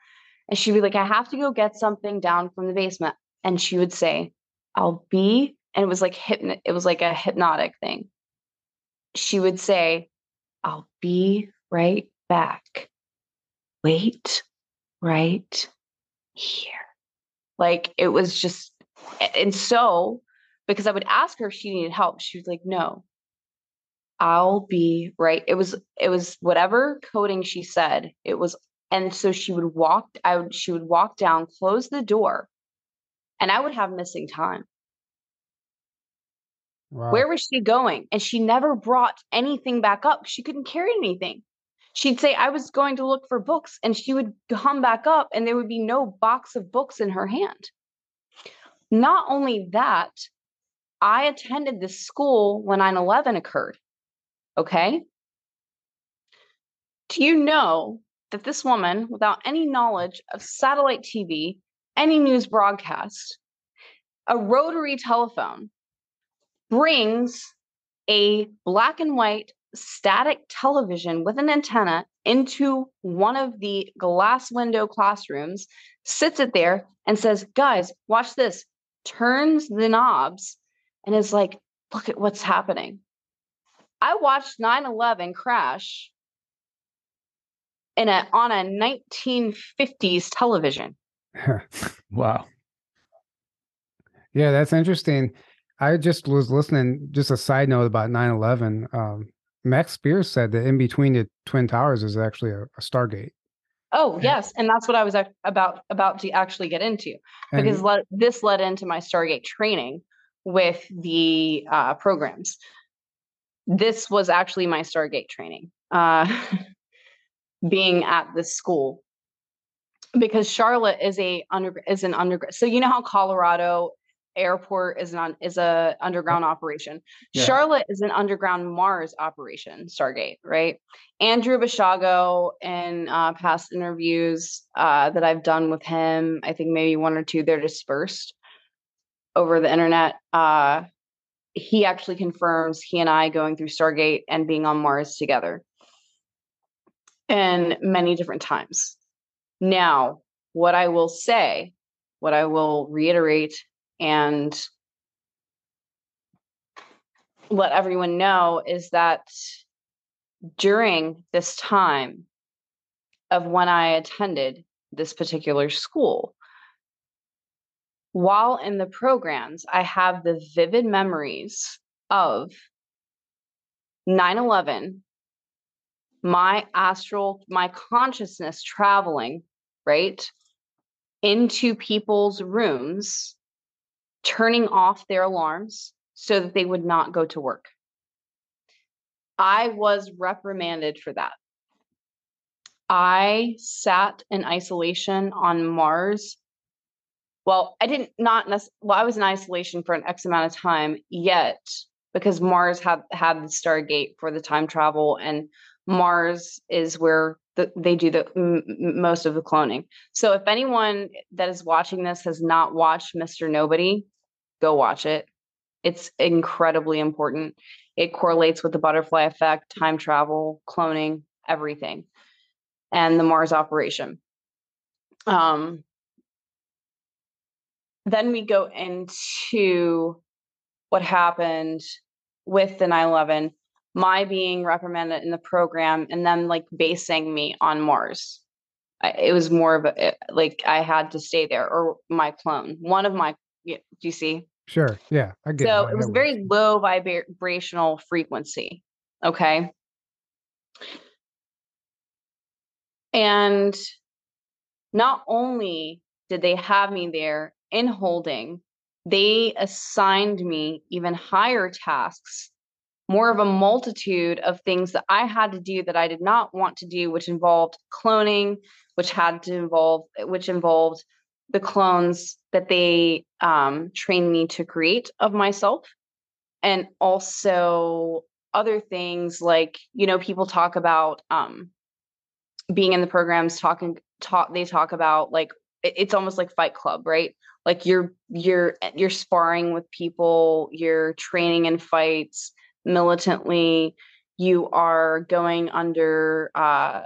And she'd be like, I have to go get something down from the basement. And she would say, I'll be, and it was like hypno, it was like a hypnotic thing. She would say, I'll be right back. Wait right here. Like it was just, and so because I would ask her if she needed help, she was like, no, I'll be right. It was, it was whatever coding she said. It was, and so she would walk, I would, she would walk down, close the door, and I would have missing time. Wow. Where was she going? And she never brought anything back up. She couldn't carry anything. She'd say, I was going to look for books, and she would come back up, and there would be no box of books in her hand. Not only that, I attended this school when 9 11 occurred. Okay. Do you know that this woman, without any knowledge of satellite TV, any news broadcast, a rotary telephone, brings a black and white static television with an antenna into one of the glass window classrooms, sits it there, and says, Guys, watch this, turns the knobs, and is like, Look at what's happening. I watched 9 11 crash in a, on a 1950s television. wow. Yeah, that's interesting. I just was listening, just a side note about 9 11. Um, Max Spiers said that in between the Twin Towers is actually a, a Stargate. Oh yes, and that's what I was about about to actually get into because le- this led into my Stargate training with the uh, programs. This was actually my Stargate training, uh, being at this school because Charlotte is a under is an undergrad. So you know how Colorado airport is an is a underground operation. Yeah. Charlotte is an underground Mars operation, Stargate, right? Andrew Basiago in uh, past interviews uh, that I've done with him, I think maybe one or two, they're dispersed over the internet. Uh, he actually confirms he and I going through Stargate and being on Mars together and many different times. Now, what I will say, what I will reiterate and let everyone know is that during this time of when I attended this particular school, while in the programs, I have the vivid memories of 9 11, my astral, my consciousness traveling, right, into people's rooms turning off their alarms so that they would not go to work. I was reprimanded for that. I sat in isolation on Mars. Well, I didn't not well, I was in isolation for an X amount of time yet because Mars had had the Stargate for the time travel, and Mars is where the, they do the m- most of the cloning. So, if anyone that is watching this has not watched Mr. Nobody, go watch it. It's incredibly important. It correlates with the butterfly effect, time travel, cloning, everything, and the Mars operation. Um, then we go into what happened with the 9 11, my being reprimanded in the program, and then like basing me on Mars. It was more of a like I had to stay there, or my clone, one of my, do you see? Sure. Yeah. I get so it was very low vibrational frequency. Okay. And not only did they have me there in holding, they assigned me even higher tasks, more of a multitude of things that I had to do that I did not want to do, which involved cloning, which had to involve, which involved the clones that they um, trained me to create of myself and also other things like you know people talk about um, being in the programs talking talk they talk about like it's almost like fight club right like you're you're you're sparring with people you're training in fights militantly you are going under uh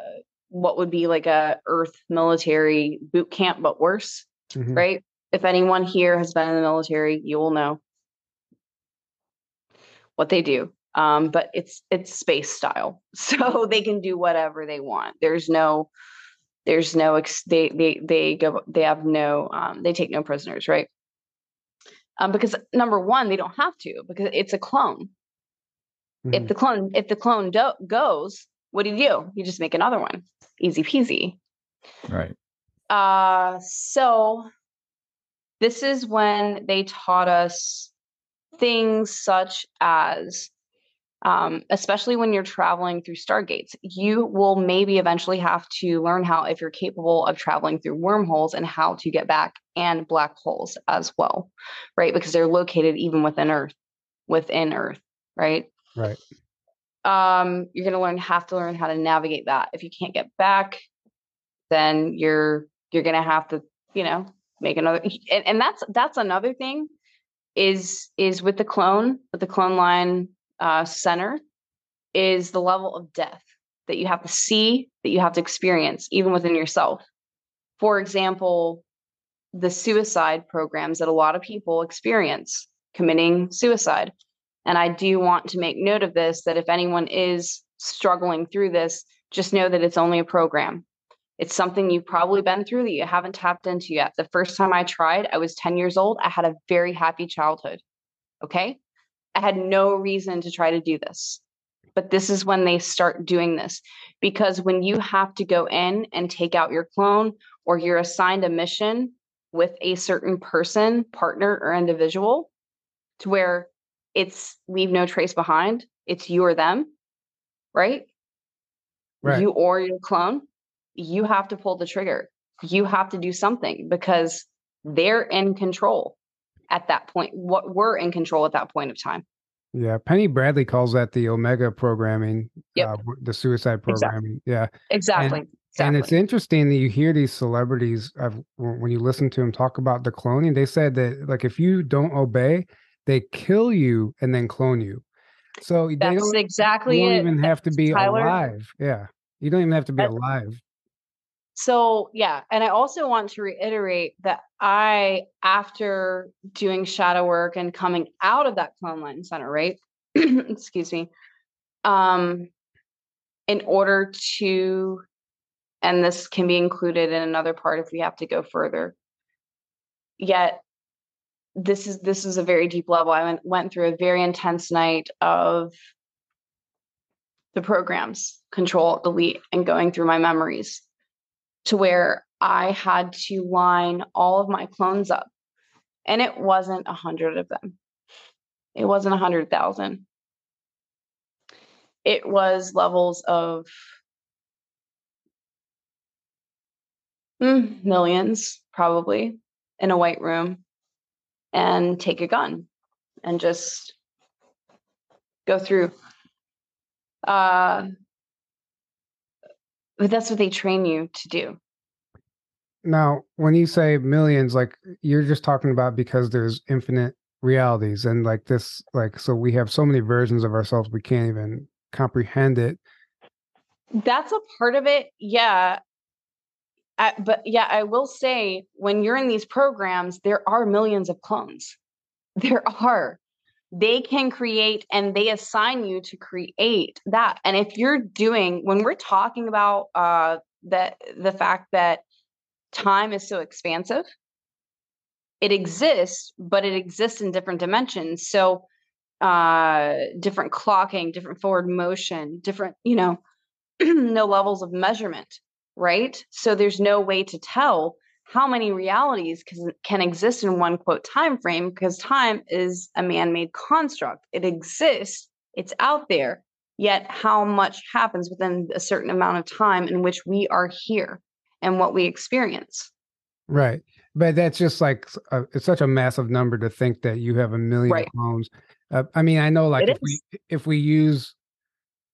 what would be like a earth military boot camp but worse mm-hmm. right if anyone here has been in the military you will know what they do um, but it's it's space style, so they can do whatever they want. There's no there's no ex- they they they go they have no um, they take no prisoners, right? Um, because number one, they don't have to because it's a clone. Mm-hmm. If the clone if the clone do- goes, what do you do? You just make another one, easy peasy. Right. Uh, so this is when they taught us things such as um, especially when you're traveling through stargates you will maybe eventually have to learn how if you're capable of traveling through wormholes and how to get back and black holes as well right? Because they're located even within earth within earth right? Right. Um you're going to learn have to learn how to navigate that. If you can't get back then you're you're going to have to you know make another and, and that's that's another thing is is with the clone with the clone line uh, center is the level of death that you have to see that you have to experience even within yourself for example the suicide programs that a lot of people experience committing suicide and i do want to make note of this that if anyone is struggling through this just know that it's only a program it's something you've probably been through that you haven't tapped into yet. The first time I tried, I was 10 years old. I had a very happy childhood. Okay. I had no reason to try to do this. But this is when they start doing this because when you have to go in and take out your clone or you're assigned a mission with a certain person, partner, or individual to where it's leave no trace behind, it's you or them, right? right. You or your clone you have to pull the trigger. You have to do something because they're in control at that point. What we're in control at that point of time. Yeah, Penny Bradley calls that the Omega programming, yep. uh, the suicide programming. Exactly. Yeah, exactly. And, exactly. And it's interesting that you hear these celebrities I've, when you listen to them talk about the cloning. They said that like if you don't obey, they kill you and then clone you. So that's they don't, exactly. You don't it. even have to be Tyler, alive. Yeah, you don't even have to be alive so yeah and i also want to reiterate that i after doing shadow work and coming out of that clone line center right excuse me um in order to and this can be included in another part if we have to go further yet this is this is a very deep level. I went, went through a very intense night of the programs control delete and going through my memories to where I had to line all of my clones up. And it wasn't a hundred of them. It wasn't a hundred thousand. It was levels of mm, millions, probably, in a white room and take a gun and just go through. Uh, but that's what they train you to do. Now, when you say millions, like you're just talking about because there's infinite realities and like this, like, so we have so many versions of ourselves, we can't even comprehend it. That's a part of it. Yeah. I, but yeah, I will say when you're in these programs, there are millions of clones. There are they can create and they assign you to create that. And if you're doing when we're talking about uh that the fact that time is so expansive it exists but it exists in different dimensions. So uh different clocking different forward motion different you know no levels of measurement right? So there's no way to tell how many realities can, can exist in one quote time frame because time is a man-made construct it exists it's out there yet how much happens within a certain amount of time in which we are here and what we experience right but that's just like a, it's such a massive number to think that you have a million right. clones uh, i mean i know like it if is. we if we use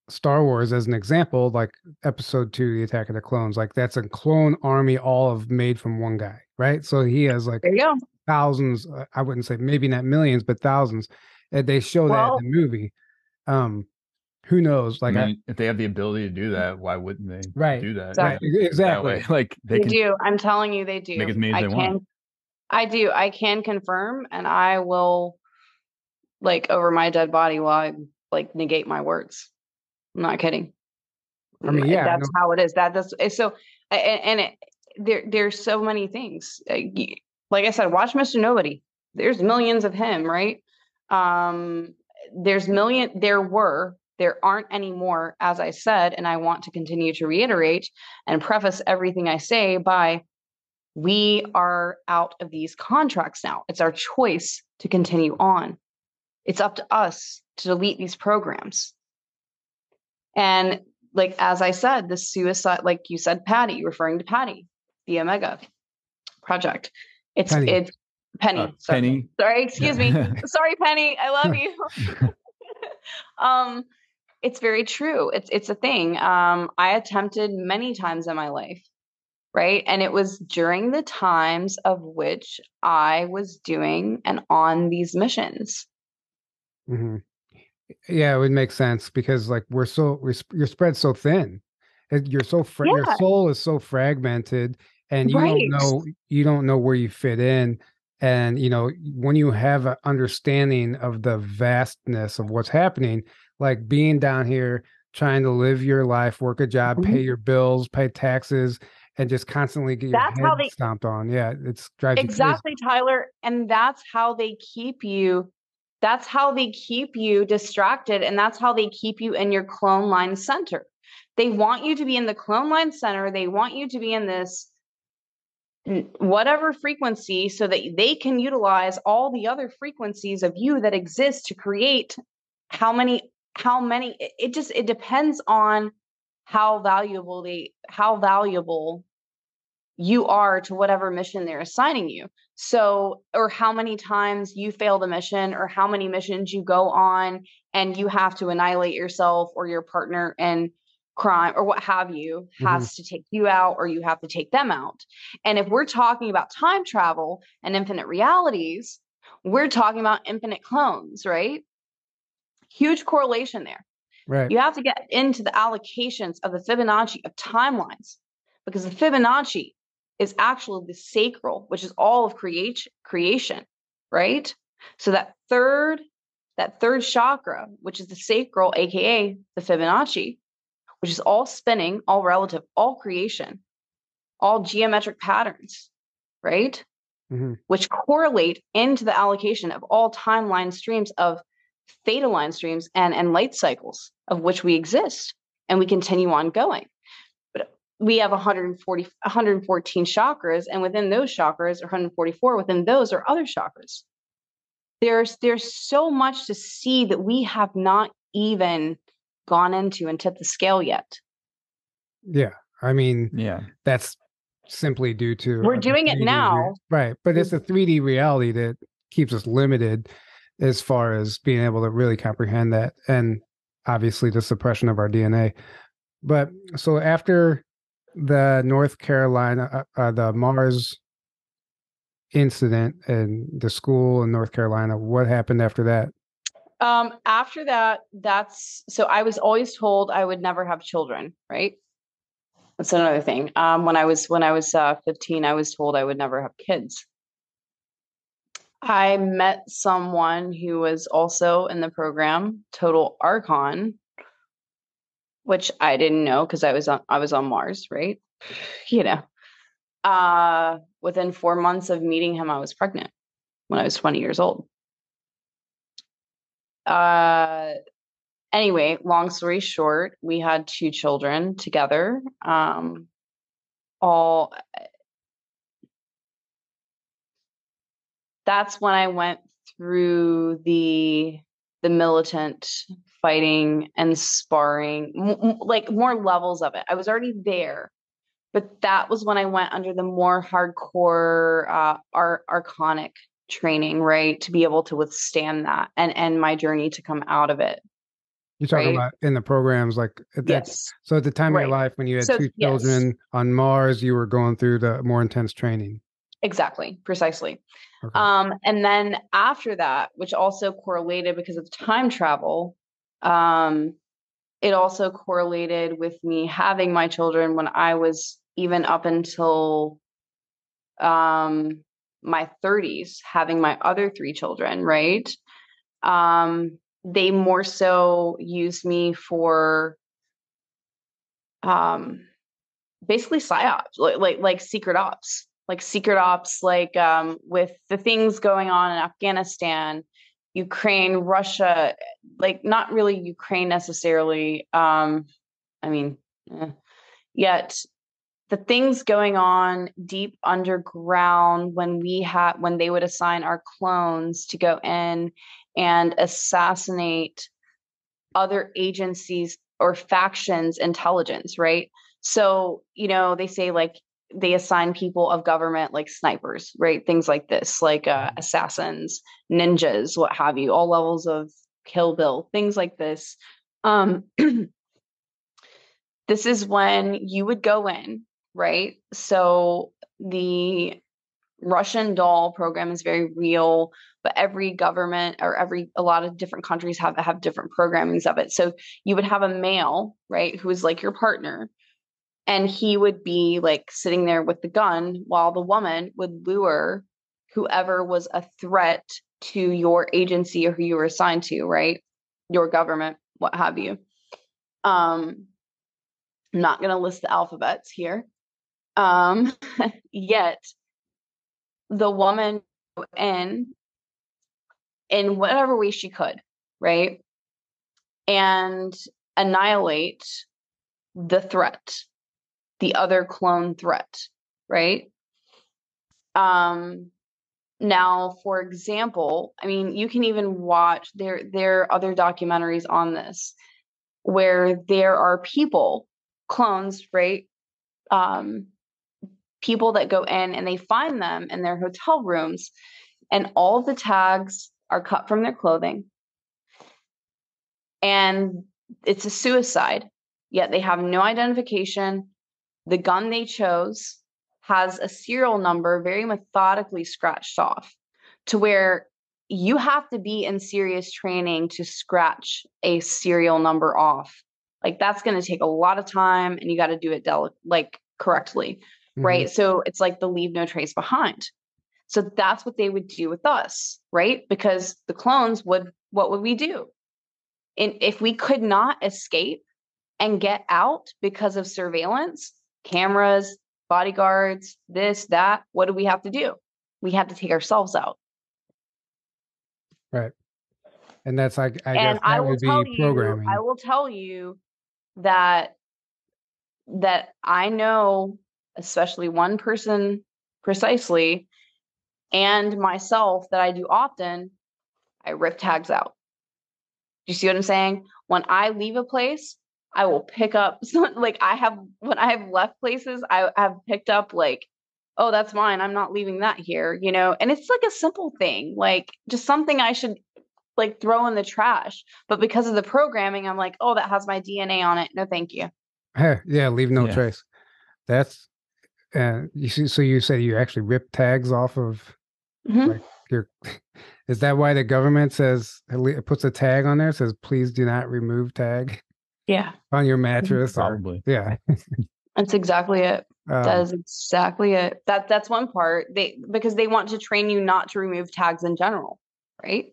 Star Wars as an example, like episode two, The Attack of the Clones, like that's a clone army all of made from one guy, right? So he has like thousands, uh, I wouldn't say maybe not millions, but thousands. And they show well, that in the movie. Um, who knows? Like, I mean, I, if they have the ability to do that, why wouldn't they right, do that? Exactly. Yeah, exactly. Like they, they do. I'm telling you, they do. Make as many as I they can, want. I do. I can confirm, and I will, like, over my dead body while I like negate my words. I'm not kidding. I mean, yeah, that's no. how it is. That does so, and, and it, there there's so many things. Like I said, watch Mr. Nobody. There's millions of him, right? Um, there's million. There were. There aren't any more, as I said, and I want to continue to reiterate and preface everything I say by we are out of these contracts now. It's our choice to continue on. It's up to us to delete these programs. And like as I said, the suicide, like you said, Patty, referring to Patty, the Omega project. It's Penny. it's Penny. Uh, sorry. Penny. Sorry, excuse me. sorry, Penny. I love you. um, it's very true. It's it's a thing. Um, I attempted many times in my life right? And it was during the times of which I was doing and on these missions. Mm-hmm. Yeah, it would make sense because like we're so we're, you're spread so thin. You're so fra- yeah. your soul is so fragmented, and you right. don't know you don't know where you fit in. And you know when you have an understanding of the vastness of what's happening, like being down here trying to live your life, work a job, mm-hmm. pay your bills, pay taxes, and just constantly get that's your head how they, stomped on. Yeah, it's drives exactly, Tyler, and that's how they keep you. That's how they keep you distracted, and that's how they keep you in your clone line center. They want you to be in the clone line center. They want you to be in this whatever frequency so that they can utilize all the other frequencies of you that exist to create how many how many it just it depends on how valuable they how valuable you are to whatever mission they're assigning you. So, or how many times you fail the mission, or how many missions you go on and you have to annihilate yourself or your partner in crime or what have you has mm-hmm. to take you out or you have to take them out. And if we're talking about time travel and infinite realities, we're talking about infinite clones, right? Huge correlation there. Right. You have to get into the allocations of the Fibonacci of timelines because the Fibonacci is actually the sacral, which is all of creation, creation, right? So that third, that third chakra, which is the sacral, aka the Fibonacci, which is all spinning, all relative, all creation, all geometric patterns, right? Mm-hmm. Which correlate into the allocation of all timeline streams of theta line streams and, and light cycles of which we exist and we continue on going we have 140 114 chakras and within those chakras or 144 within those are other chakras. There's there's so much to see that we have not even gone into and tipped the scale yet. Yeah i mean yeah. that's simply due to we're doing it now. re- right but it's a mm-hmm. 3d reality that keeps us limited as far as being able to really comprehend that and obviously the suppression of our DNA. But so after the North Carolina, uh, uh, the Mars incident and the school in North Carolina, what happened after that? Um, after that, that's so I was always told I would never have children, right? That's another thing. Um, when I was when I was uh, 15, I was told I would never have kids. I met someone who was also in the program, Total Archon, which I didn't know because I was on I was on Mars, right? You know. Uh within 4 months of meeting him I was pregnant when I was 20 years old. Uh anyway, long story short, we had two children together. Um all that's when I went through the the militant fighting and sparring, m- like more levels of it. I was already there, but that was when I went under the more hardcore uh, ar- archonic training, right, to be able to withstand that and and my journey to come out of it. You're talking right? about in the programs, like at that, yes. So at the time right. of your life when you had so, two children yes. on Mars, you were going through the more intense training. Exactly, precisely. Okay. Um, and then after that, which also correlated because of time travel, um, it also correlated with me having my children when I was even up until um, my 30s, having my other three children, right? Um, they more so used me for um basically psyops like like, like secret ops like secret ops like um with the things going on in afghanistan ukraine russia like not really ukraine necessarily um i mean eh. yet the things going on deep underground when we had when they would assign our clones to go in and assassinate other agencies or factions intelligence right so you know they say like they assign people of government like snipers right? Things like this like uh, mm-hmm. assassins ninjas what have you all levels of kill bill things like this. Um this is when you would go in right? So the russian doll program is very real but every government or every a lot of different countries have have different programmings of it. So you would have a male right who is like your partner and he would be like sitting there with the gun while the woman would lure whoever was a threat to your agency or who you were assigned to right? Your government what have you. Um I'm not going to list the alphabets here. Um yet the woman in in whatever way she could, right? And annihilate the threat, the other clone threat, right? Um now, for example, I mean, you can even watch there there are other documentaries on this where there are people, clones, right? Um people that go in and they find them in their hotel rooms and all the tags are cut from their clothing. And it's a suicide, yet they have no identification. The gun they chose has a serial number very methodically scratched off to where you have to be in serious training to scratch a serial number off. Like that's going to take a lot of time and you got to do it del- like correctly. Mm-hmm. Right. So it's like the leave no trace behind. So that's what they would do with us, right? Because the clones would, what would we do? And if we could not escape and get out because of surveillance, cameras, bodyguards, this, that, what do we have to do? We have to take ourselves out. Right. And that's like, I and guess that I will would tell be programming. You, I will tell you that, that I know, especially one person precisely and myself that I do often, I rip tags out. Do you see what I'm saying? When I leave a place, I will pick up like I have when I have left places, I have picked up like, oh, that's mine. I'm not leaving that here, you know? And it's like a simple thing, like just something I should like throw in the trash. But because of the programming, I'm like, oh, that has my DNA on it. No, thank you. Hey, yeah, leave no yeah. trace. That's and uh, you see, so you say you actually rip tags off of Mm-hmm. Like your, is that why the government says it puts a tag on there says please do not remove tag? Yeah. On your mattress. Probably. Or, yeah. that's exactly it. Um, that is exactly it. That that's one part. They because they want to train you not to remove tags in general, right?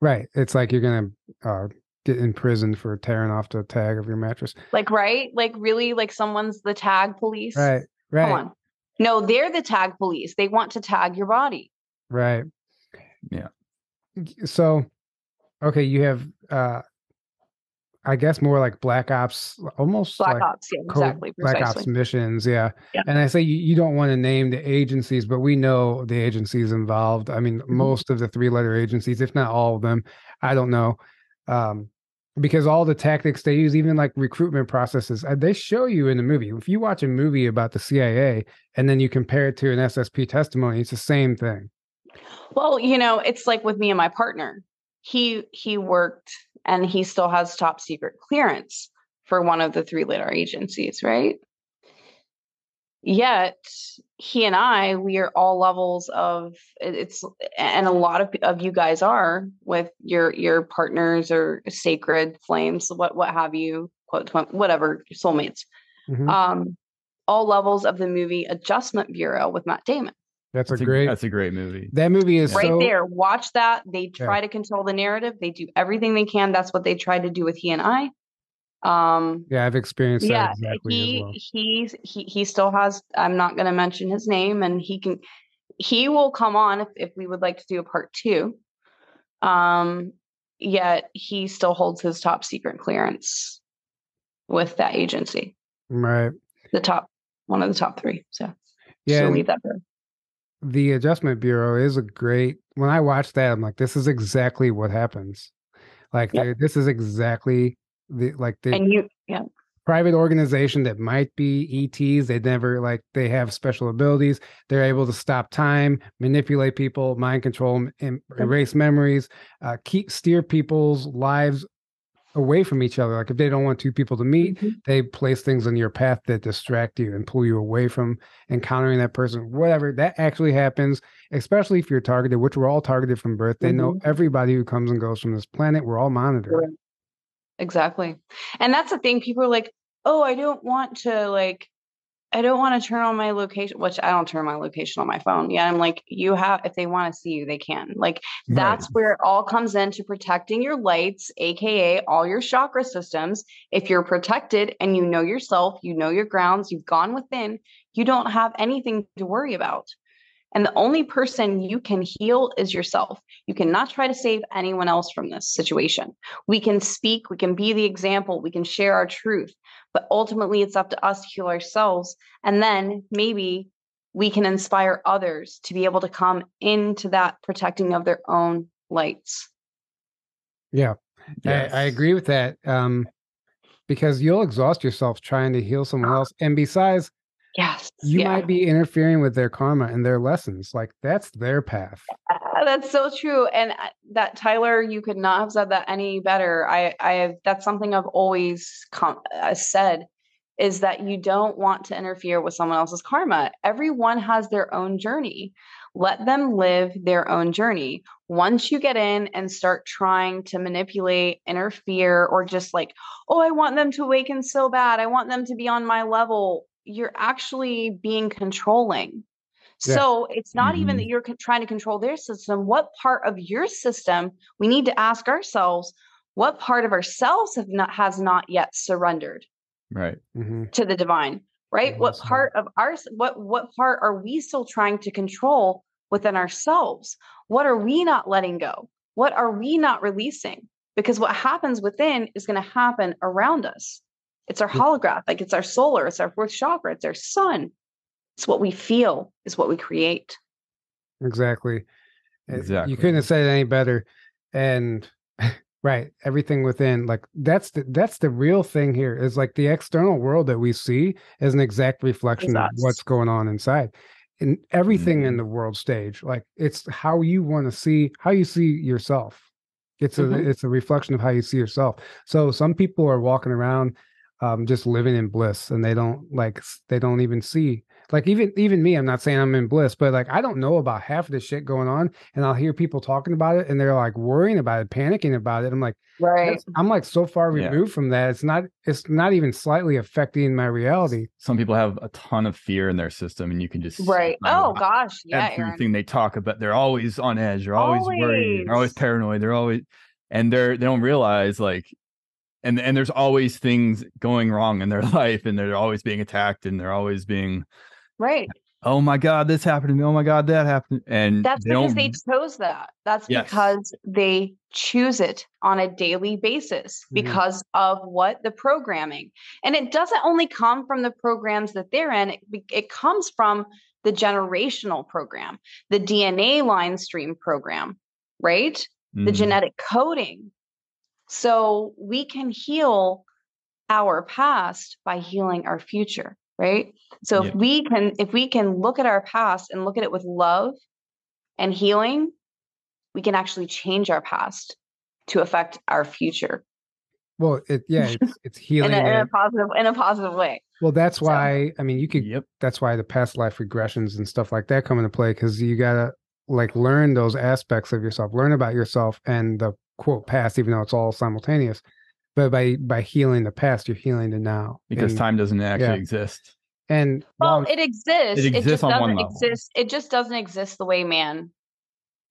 Right. It's like you're gonna uh, get in prison for tearing off the tag of your mattress. Like right? Like really? Like someone's the tag police? Right. Right. Come on. No, they're the tag police. They want to tag your body. Right. Yeah. So, okay, you have, uh, I guess more like black ops, almost black like ops, yeah, exactly. Black ops missions, yeah. yeah. And I say you, you, don't want to name the agencies, but we know the agencies involved. I mean, mm-hmm. most of the three-letter agencies, if not all of them. I don't know. Um, because all the tactics they use, even like recruitment processes, uh, they show you in the movie. If you watch a movie about the CIA and then you compare it to an SSP testimony, it's the same thing. Well, you know, it's like with me and my partner. He he worked and he still has top secret clearance for one of the three letter agencies, right? yet he and i we are all levels of it's and a lot of, of you guys are with your your partners or sacred flames what what have you quote whatever soulmates mm-hmm. um all levels of the movie adjustment bureau with matt damon That's, that's a great. that's a great movie. That movie is right so, there. Watch that. They try yeah. to control the narrative. They do everything they can. That's what they tried to do with he and I. Um, yeah, I've experienced that yeah, exactly he, well. He's he he still has. I'm not going to mention his name, and he can. He will come on if if we would like to do a part two. Um, yet he still holds his top secret clearance with that agency. Right. The top one of the top three. So yeah, so leave that there. The Adjustment Bureau is a great. When I watch that, I'm like, this is exactly what happens. Like, yep. this is exactly the like the and you yeah private organization that might be ETs. They never like they have special abilities. They're able to stop time, manipulate people, mind control, em- erase memories, uh, keep steer people's lives away from each other. Like if they don't want two people to meet, mm-hmm. they place things on your path that distract you and pull you away from encountering that person. Whatever that actually happens, especially if you're targeted, which we're all targeted from birth. They mm-hmm. know everybody who comes and goes from this planet. We're all monitored. Exactly. And that's the thing. People are like, oh, I don't want to like I don't want to turn on my location, which I don't turn my location on my phone. Yeah, I'm like, you have, if they want to see you, they can. Like, that's right. where it all comes into protecting your lights, AKA all your chakra systems. If you're protected and you know yourself, you know your grounds, you've gone within, you don't have anything to worry about. And the only person you can heal is yourself. You cannot try to save anyone else from this situation. We can speak, we can be the example, we can share our truth, but ultimately it's up to us to heal ourselves. And then maybe we can inspire others to be able to come into that protecting of their own lights. Yeah, yes. I, I, agree with that. Um, because you'll exhaust yourself trying to heal someone else. And besides, Yes. You yeah. might be interfering with their karma and their lessons. Like that's their path. Uh, that's so true. And that Tyler, you could not have said that any better. I, I have, that's something I've always com- uh, said is that you don't want to interfere with someone else's karma. Everyone has their own journey. Let them live their own journey. Once you get in and start trying to manipulate, interfere, or just like, oh, I want them to awaken so bad. I want them to be on my level you're actually being controlling. Yeah. So it's not mm-hmm. even that you're trying to control their system. What part of your system we need to ask ourselves? What part of ourselves have not has not yet surrendered, right, mm-hmm. to the divine? Right. What part of our what what part are we still trying to control within ourselves? What are we not letting go? What are we not releasing? Because what happens within is going to happen around us. It's our holograph, like it's our solar, it's our fourth chakra, it's our sun. It's what we feel, is what we create. Exactly. Exactly. You couldn't have said it any better. And right, everything within, like that's the that's the real thing here. Is like the external world that we see is an exact reflection of what's going on inside. And everything mm-hmm. in the world stage, like it's how you want to see how you see yourself. It's a mm-hmm. it's a reflection of how you see yourself. So some people are walking around um, just living in bliss and they don't like they don't even see like even even me i'm not saying i'm in bliss but like i don't know about half of the shit going on and i'll hear people talking about it and they're like worrying about it panicking about it i'm like right i'm like so far removed yeah. from that it's not it's not even slightly affecting my reality some people have a ton of fear in their system and you can just right oh gosh yeah everything Aaron. they talk about they're always on edge they're always, always worried they're always paranoid they're always and they're they don't realize like and and there's always things going wrong in their life and they're always being attacked and they're always being right oh my god this happened to me oh my god that happened and that's they because they chose that that's yes. because they choose it on a daily basis mm-hmm. because mm-hmm. of what the programming and it doesn't only come from the programs that they're in it, it comes from the generational program the dna line stream program right mm-hmm. the genetic coding so we can heal our past by healing our future, right? So yeah. if we can if we can look at our past and look at it with love and healing, we can actually change our past to affect our future. Well, it yeah, it's, it's healing in, a, in a, positive in a positive way. Well, that's why so. I mean, you could. Yep. That's why the past life regressions and stuff like that come into play because you gotta like learn those aspects of yourself, learn about yourself and the quote past, even though it's all simultaneous. But by by healing the past, you're healing the now. Because and, time doesn't actually yeah. exist. And well, it exists. It exists it just on doesn't one level. exist. It just doesn't exist the way man,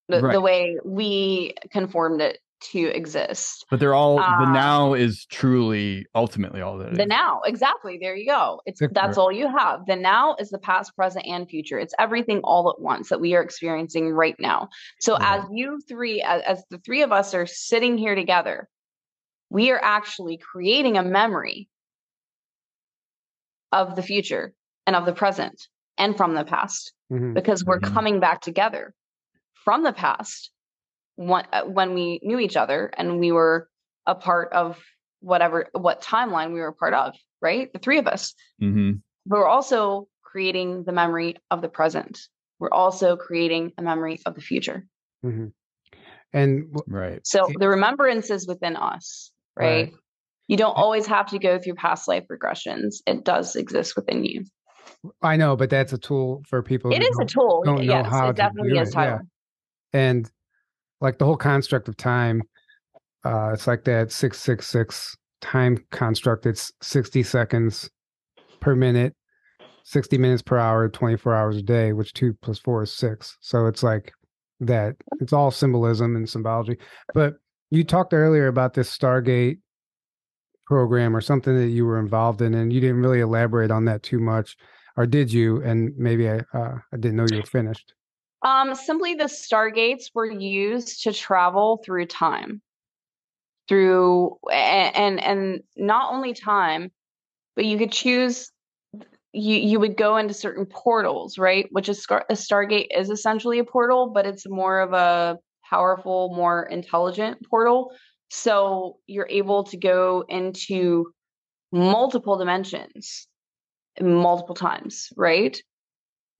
the, Right. the way we conformed it to exist. But they're all the Uh, now is truly ultimately all that The is. now, exactly. There you go. It's that's all you have. The now is the past, present, and future. It's everything all at once that we are experiencing right now. So Right. as you three, as, as the three of us are sitting here together, we are actually creating a memory of the future and of the present and from the past Mhm. because we're Mhm. coming back together from the past when, uh, when we knew each other and we were a part of whatever what timeline we were a part of right the three of us hmm but we're also creating the memory of the present we're also creating a memory of the future Mhm. And w- Right. so the remembrance is within us right, Right. you don't always have to go through past life regressions it does exist within you I know, but that's a tool for people. it who is a don't- tool don't know yes how to it definitely do is it, yeah. And like the whole construct of time uh it's like that 666 time construct it's 60 seconds per minute 60 minutes per hour 24 hours a day which 2 plus 4 is 6 so it's like that it's all symbolism and symbology. But you talked earlier about this stargate program or something that you were involved in and you didn't really elaborate on that too much or did you? And maybe i uh, i didn't know you were finished Um, simply the stargates were used to travel through time, through a- and and not only time, but you could choose. You you would go into certain portals, right? Which is a stargate is essentially a portal, but it's more of a powerful, more intelligent portal. So you're able to go into multiple dimensions multiple times, right?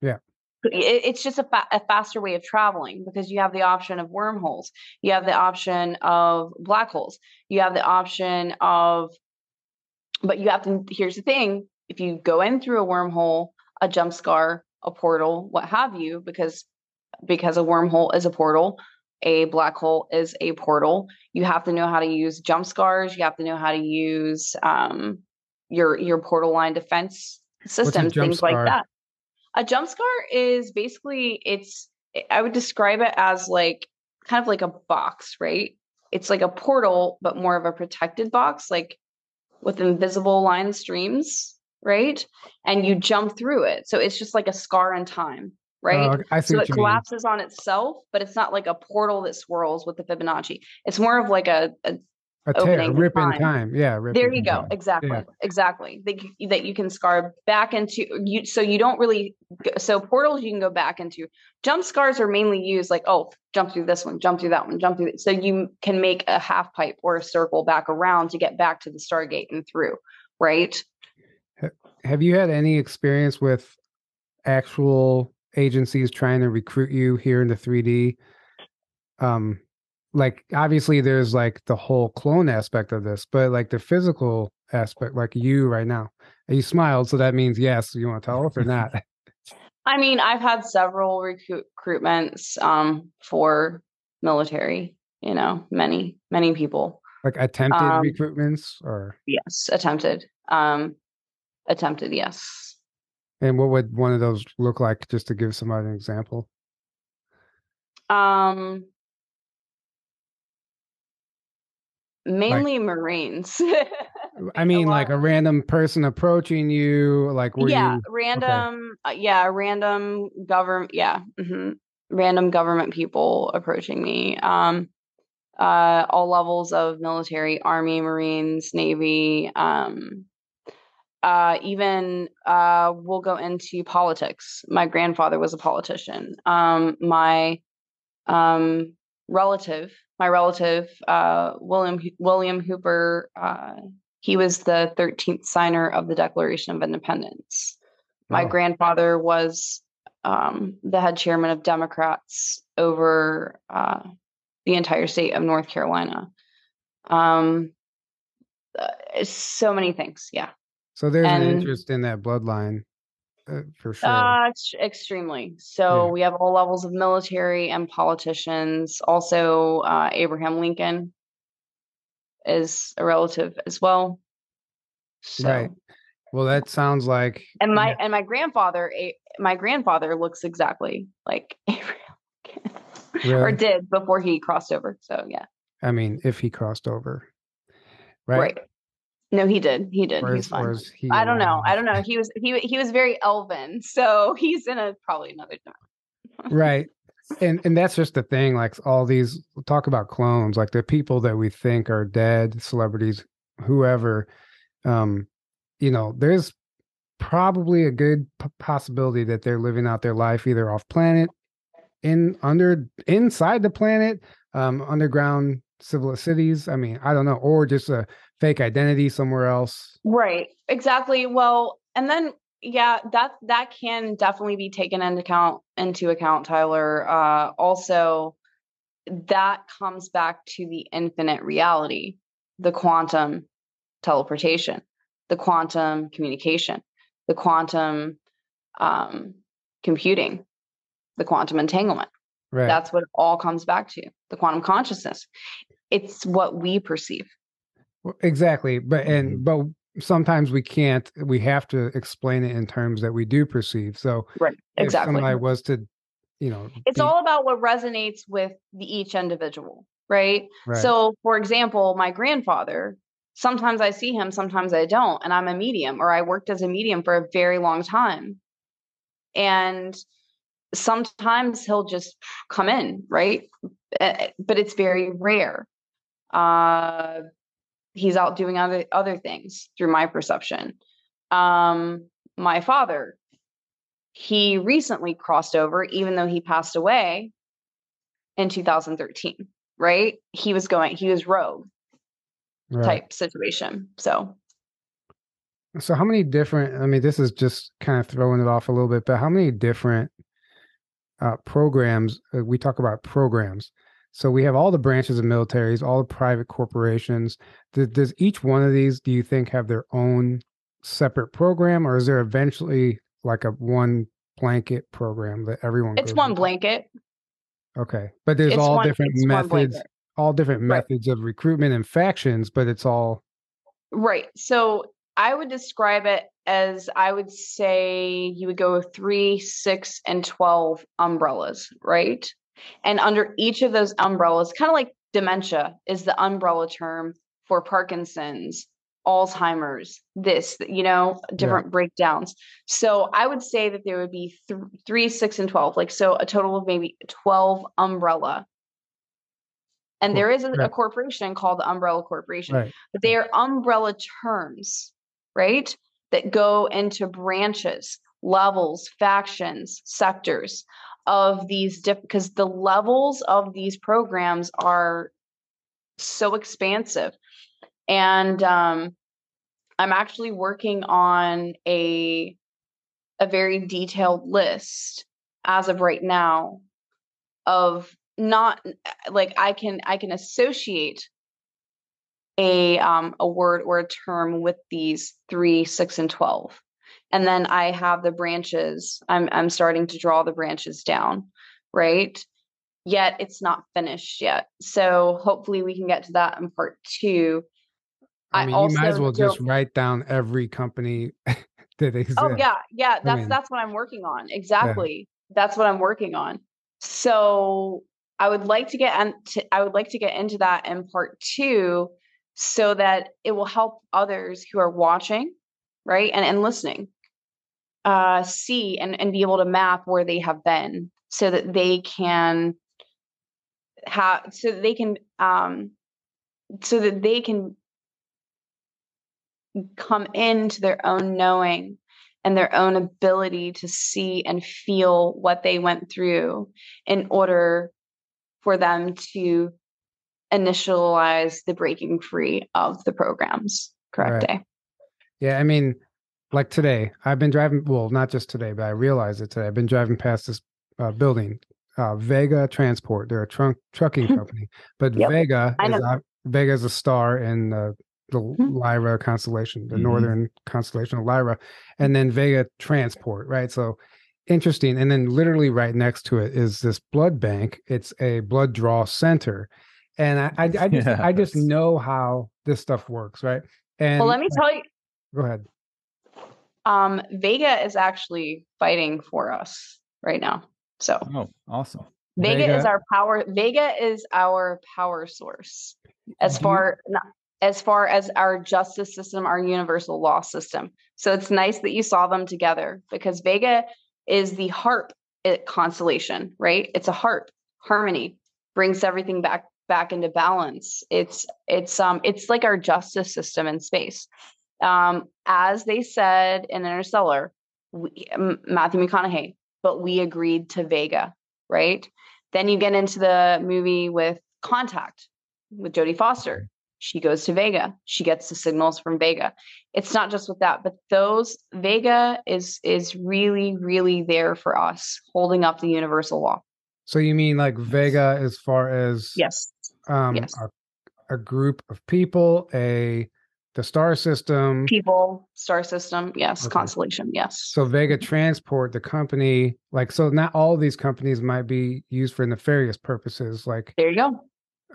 it, it's just a, fa- a faster way of traveling because you have the option of wormholes. You have the option of black holes. You have the option of but you have to here's the thing. If you go in through a wormhole a jump scar a portal what have you because because a wormhole is a portal a black hole is a portal you have to know how to use jump scars you have to know how to use um your your portal line defense systems things like that a jump scar is basically it's i would describe it as like kind of like a box right? It's like a portal but more of a protected box like with invisible line streams right? And you jump through it. So it's just like a scar in time right? Oh, so it you mean. collapses on itself but it's not like a portal that swirls with the fibonacci. It's more of like a, a a tear, opening in rip in time. time. Yeah, there you go time. exactly exactly that you, that you can scar back into you so you don't really so portals you can go back into jump scars are mainly used like oh jump through this one jump through that one jump through so you can make a half pipe or a circle back around to get back to the stargate and through right Have you had any experience with actual agencies trying to recruit you here into 3D? Um, like obviously there's like the whole clone aspect of this, but like the physical aspect, like you right now, you smiled, so that means yes. You want to tell us or not? i mean i've had several recruit, recruitments um for military you know many many people like attempted Um, recruitments, or yes attempted um attempted yes and what would one of those look like? Just to give somebody an example. Um, mainly Marines. I mean, lot like a random person approaching you, like were yeah, you random. Uh, yeah, random government. Yeah, hmm random government people approaching me. Um, uh, all levels of military, Army, Marines, Navy. Um, uh, even uh, we'll go into politics. My grandfather was a politician. Um, my um, relative, my relative, uh, William William Hooper, uh, he was the 13th signer of the Declaration of Independence. My Oh. grandfather was um, the head chairman of Democrats over uh, the entire state of North Carolina. Um, uh, so many things, yeah. So there's an interest in that bloodline for sure. Uh, ex- extremely. So Yeah. we have all levels of military and politicians. Also, uh, Abraham Lincoln is a relative as well. So, Right. Well, that sounds like and my yeah. and my grandfather my grandfather looks exactly like Abraham really? or did before he crossed over. So yeah. I mean, if he crossed over. Right. Right. No, he did. He did. he's fine. He I don't know. I don't know. He was he he was very elven, so he's in a probably another right. And and that's just the thing. Like all these talk about clones, like the people that we think are dead, celebrities, whoever. Um, you know, there's probably a good p- possibility that they're living out their life either off planet, in under inside the planet, um, underground civil cities. I mean, I don't know, or just a fake identity somewhere else. Right. Exactly. Well, and then yeah, that that can definitely be taken into account into account, Tyler. Uh also that comes back to the infinite reality, the quantum teleportation, the quantum communication, the quantum um, computing, the quantum entanglement. Right. That's what it all comes back to the quantum consciousness. It's what we perceive. Exactly. But, and, mm-hmm. but sometimes we can't, we have to explain it in terms that we do perceive. So, right. Exactly. If somebody was to, you know, it's be- all about what resonates with the, each individual. Right? right. So, for example, my grandfather, sometimes I see him, sometimes I don't, and I'm a medium, or I worked as a medium for a very long time. And sometimes he'll just come in, right? Eh, but it's very rare. Uh, he's out doing other other things through my perception. Um, my father, he recently crossed over, even though he passed away in 2013. Right? He was going. He was rogue right. type situation. So. So how many different? I mean, this is just kind of throwing it off a little bit, but how many different uh, programs. Uh, we talk about programs. So we have all the branches of militaries, all the private corporations. Does, does each one of these, do you think, have their own separate program, or is there eventually like a one blanket program that everyone? It's one into? blanket. Okay, but there's all one, different methods, all different methods right. of recruitment and factions, but it's all right. So I would describe it as I would say you would go with three, six, and 12 umbrellas, right? And under each of those umbrellas, kind of like dementia is the umbrella term for Parkinson's, Alzheimer's, this, you know, different yeah. breakdowns. So I would say that there would be th- three, six, and 12, like so a total of maybe 12 umbrella. And cool. there is a, a, corporation called the Umbrella Corporation, right. but they are umbrella terms right? That go into branches, levels, factions, sectors of these different because the levels of these programs are so expansive. And um, I'm actually working on a a very detailed list as of right now of not like I can I can associate a um, a word or a term with these three, six, and twelve, and then I have the branches. I'm I'm starting to draw the branches down, right? Yet it's not finished yet. So hopefully we can get to that in part two. I, mean, I you might as well just write down every company that oh, exists. Oh yeah, yeah. That's I mean, that's what I'm working on. Exactly. Yeah. That's what I'm working on. So I would like to get into I would like to get into that in part two so that it will help others who are watching, right, and, and listening uh, see and, and be able to map where they have been so that they can have so that they can um so that they can come into their own knowing and their own ability to see and feel what they went through in order for them to initialize the breaking free of the programs. Correct right. day. Yeah, I mean, like today, I've been driving. Well, not just today, but I realized it today. I've been driving past this uh, building, uh, Vega Transport. They're a trunk trucking company, but yep. Vega is a, Vega is a star in the the mm-hmm. Lyra constellation, the mm-hmm. northern constellation of Lyra, and then Vega Transport, right? So interesting. And then literally right next to it is this blood bank. It's a blood draw center and I, I, I just I just know how this stuff works, right? And well, let me tell you. Go ahead. Um, Vega is actually fighting for us right now. So, oh, awesome. Vega, Vega, is our power. Vega is our power source as far as far as our justice system, our universal law system. So it's nice that you saw them together because Vega is the harp eh, constellation, right? It's a harp, harmony, brings everything back back into balance. It's it's um it's like our justice system in space. Um, as they said in Interstellar, we, Matthew McConaughey, but we agreed to Vega, right? Then you get into the movie with Contact with Jodie Foster. She goes to Vega. She gets the signals from Vega. It's not just with that, but those Vega is is really really there for us, holding up the universal law. So you mean like Vega as far as yes, um, yes. A, a group of people, a the star system, people, star system, yes, okay. constellation, yes. So Vega Transport, the company, like so, not all these companies might be used for nefarious purposes. Like there you go.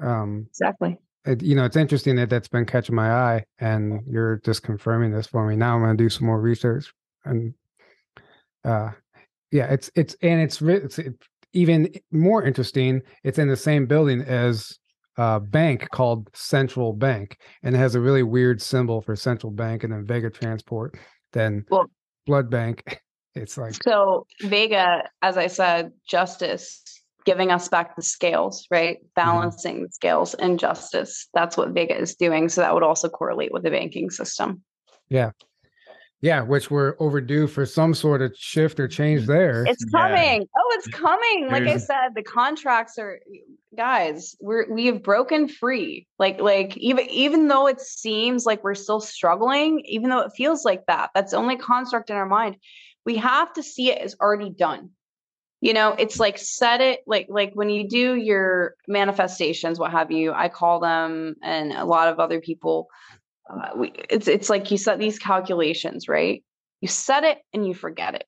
Um, exactly. It, you know, it's interesting that that's been catching my eye, and you're just confirming this for me. Now I'm going to do some more research, and uh, yeah, it's it's and it's it's, it's even more interesting. It's in the same building as a bank called Central Bank, and it has a really weird symbol for Central Bank, and then Vega Transport, then well, Blood Bank. It's like so Vega, as I said, justice giving us back the scales, right? Mm-hmm. Balancing mm-hmm. the scales and justice. That's what Vega is doing. So that would also correlate with the banking system. Yeah. Yeah, which we're overdue for some sort of shift or change there. It's coming. Yeah. Oh, it's coming. Like There's... I said, the contracts are guys, we're we have broken free. Like like even even though it seems like we're still struggling, even though it feels like that, that's the only construct in our mind. We have to see it as already done you know it's like set it like like when you do your manifestations what have you i call them and a lot of other people uh, we, it's it's like you set these calculations right? You set it and you forget it.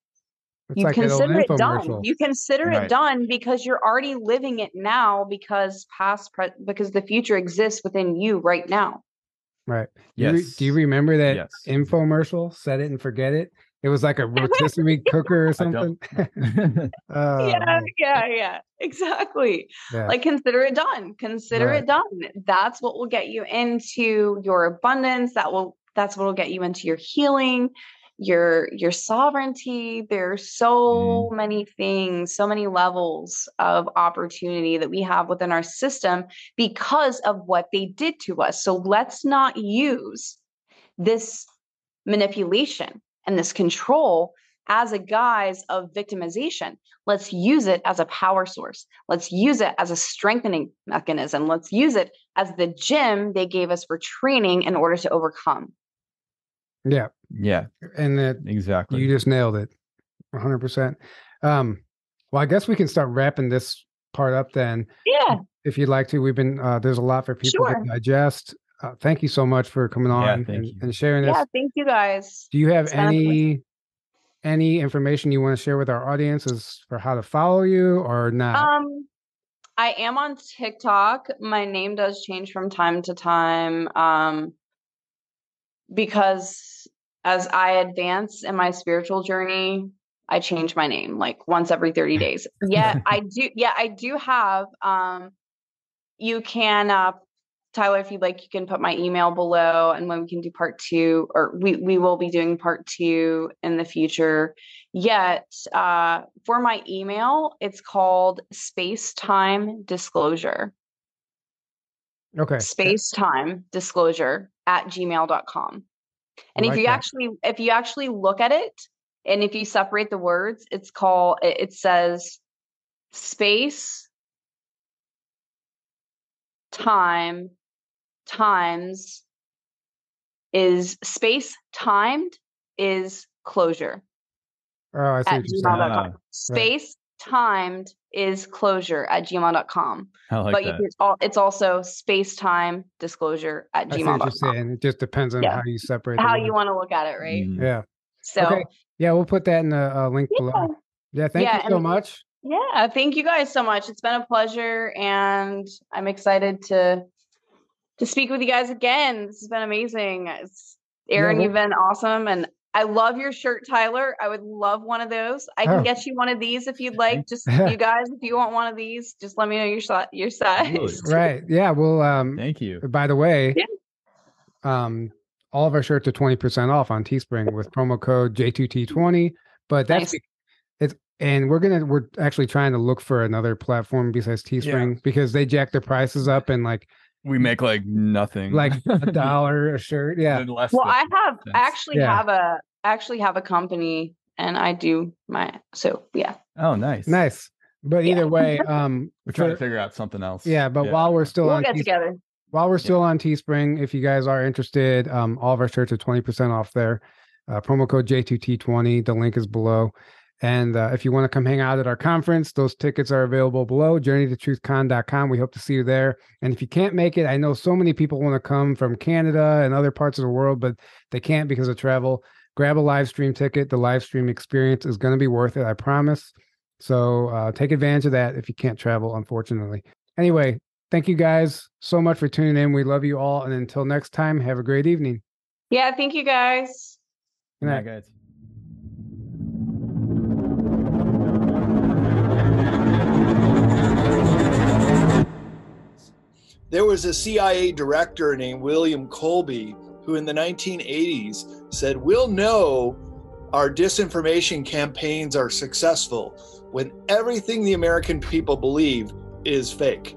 It's you like consider it done. you consider right. it done because you're already living it now because past pre- because the future exists within you right now. Right. Yes. do, you, do you remember that yes. infomercial set it and forget it it was like a rotisserie cooker or something. oh, yeah, yeah, yeah. Exactly. Yeah. Like consider it done. Consider right. it done. That's what will get you into your abundance. That will that's what will get you into your healing, your your sovereignty. There's so mm. many things, so many levels of opportunity that we have within our system because of what they did to us. So let's not use this manipulation and this control as a guise of victimization. Let's use it as a power source. Let's use it as a strengthening mechanism. Let's use it as the gym they gave us for training in order to overcome. Yeah. Yeah. And that exactly. You just nailed it 100%. Um, well, I guess we can start wrapping this part up then. Yeah. If you'd like to, we've been, uh, there's a lot for people sure. to digest uh, thank you so much for coming on yeah, and, and, sharing this. Yeah, thank you guys. Do you have any any information you want to share with our audience as for how to follow you or not? Um, I am on TikTok. My name does change from time to time. Um, because as I advance in my spiritual journey, I change my name like once every 30 days. Yeah, I do. Yeah, I do have. Um, you can uh, Tyler, if you'd like, you can put my email below and when we can do part two, or we, we will be doing part two in the future. Yet, uh, for my email, it's called Space Time Disclosure. Okay. Space Time Disclosure at gmail.com. And like if you that. actually, if you actually look at it and if you separate the words, it's called, it says space time times is space timed is closure. Oh, I see at gmail.com. Space timed is closure at gmail.com. I like but that. it's, all, it's also space time disclosure at gmail.com. It just depends on yeah. how you separate. How you want to look at it, right? Mm. Yeah. So, okay. yeah, we'll put that in the uh, link yeah. below. Yeah. Thank yeah, you so much. Yeah. Thank you guys so much. It's been a pleasure. And I'm excited to to speak with you guys again. This has been amazing. It's, Aaron, yeah, you've been awesome. And I love your shirt, Tyler. I would love one of those. I can oh. get you one of these if you'd like. Just you guys, if you want one of these, just let me know your size. Your size. Right. Yeah. Well. Um. Thank you. By the way. Yeah. Um. All of our shirts are twenty percent off on Teespring with promo code J2T20. But that's nice. it's and we're gonna we're actually trying to look for another platform besides Teespring yeah. because they jack their prices up and like we make like nothing. Like a dollar a shirt yeah. Well i have I actually yeah. have a actually have a company and i do my so yeah. Oh nice. Nice. But either yeah. way um we're trying to figure out something else. Yeah but yeah. while we're still we'll on get T- together. while we're still on teespring if you guys are interested um all of our shirts are 20% off there. Uh, promo code j2t20 the link is below and uh, if you want to come hang out at our conference, those tickets are available below, journeytotruthcon.com. We hope to see you there. And if you can't make it, I know so many people want to come from Canada and other parts of the world, but they can't because of travel. Grab a live stream ticket. The live stream experience is going to be worth it, I promise. So uh, take advantage of that if you can't travel, unfortunately. Anyway, thank you guys so much for tuning in. We love you all. And until next time, have a great evening. Yeah, thank you guys. Good night, guys. There was a CIA director named William Colby who, in the 1980s, said, We'll know our disinformation campaigns are successful when everything the American people believe is fake.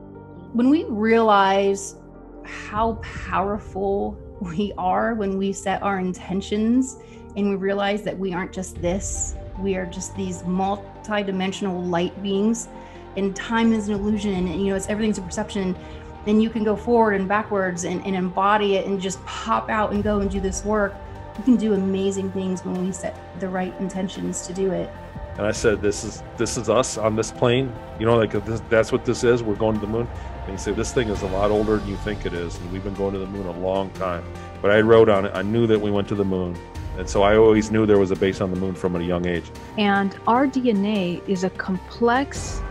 When we realize how powerful we are when we set our intentions and we realize that we aren't just this, we are just these multi-dimensional light beings and time is an illusion and you know it's everything's a perception then you can go forward and backwards and, and embody it and just pop out and go and do this work. You can do amazing things when we set the right intentions to do it. And I said, "This is this is us on this plane. You know, like this, that's what this is. We're going to the moon." And he said, "This thing is a lot older than you think it is, and we've been going to the moon a long time." But I wrote on it. I knew that we went to the moon, and so I always knew there was a base on the moon from a young age. And our DNA is a complex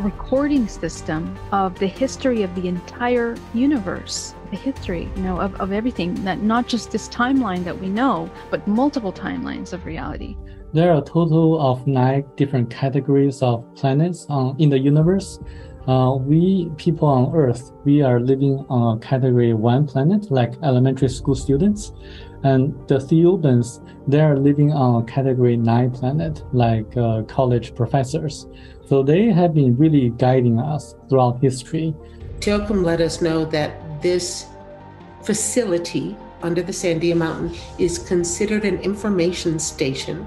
recording system of the history of the entire universe the history you know of, of everything that not just this timeline that we know but multiple timelines of reality. There are a total of nine different categories of planets in the universe. Uh, we people on earth we are living on a category one planet like elementary school students. And the theobans they are living on a category nine planet like uh, college professors so they have been really guiding us throughout history. Teokum let us know that this facility under the Sandia Mountain is considered an information station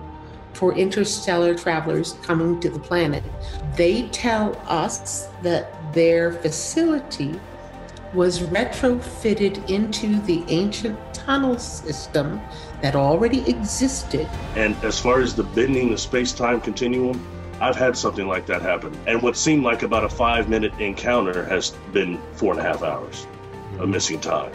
for interstellar travelers coming to the planet. They tell us that their facility was retrofitted into the ancient tunnel system that already existed. And as far as the bending the space time continuum, I've had something like that happen. And what seemed like about a five minute encounter has been four and a half hours of mm-hmm. missing time.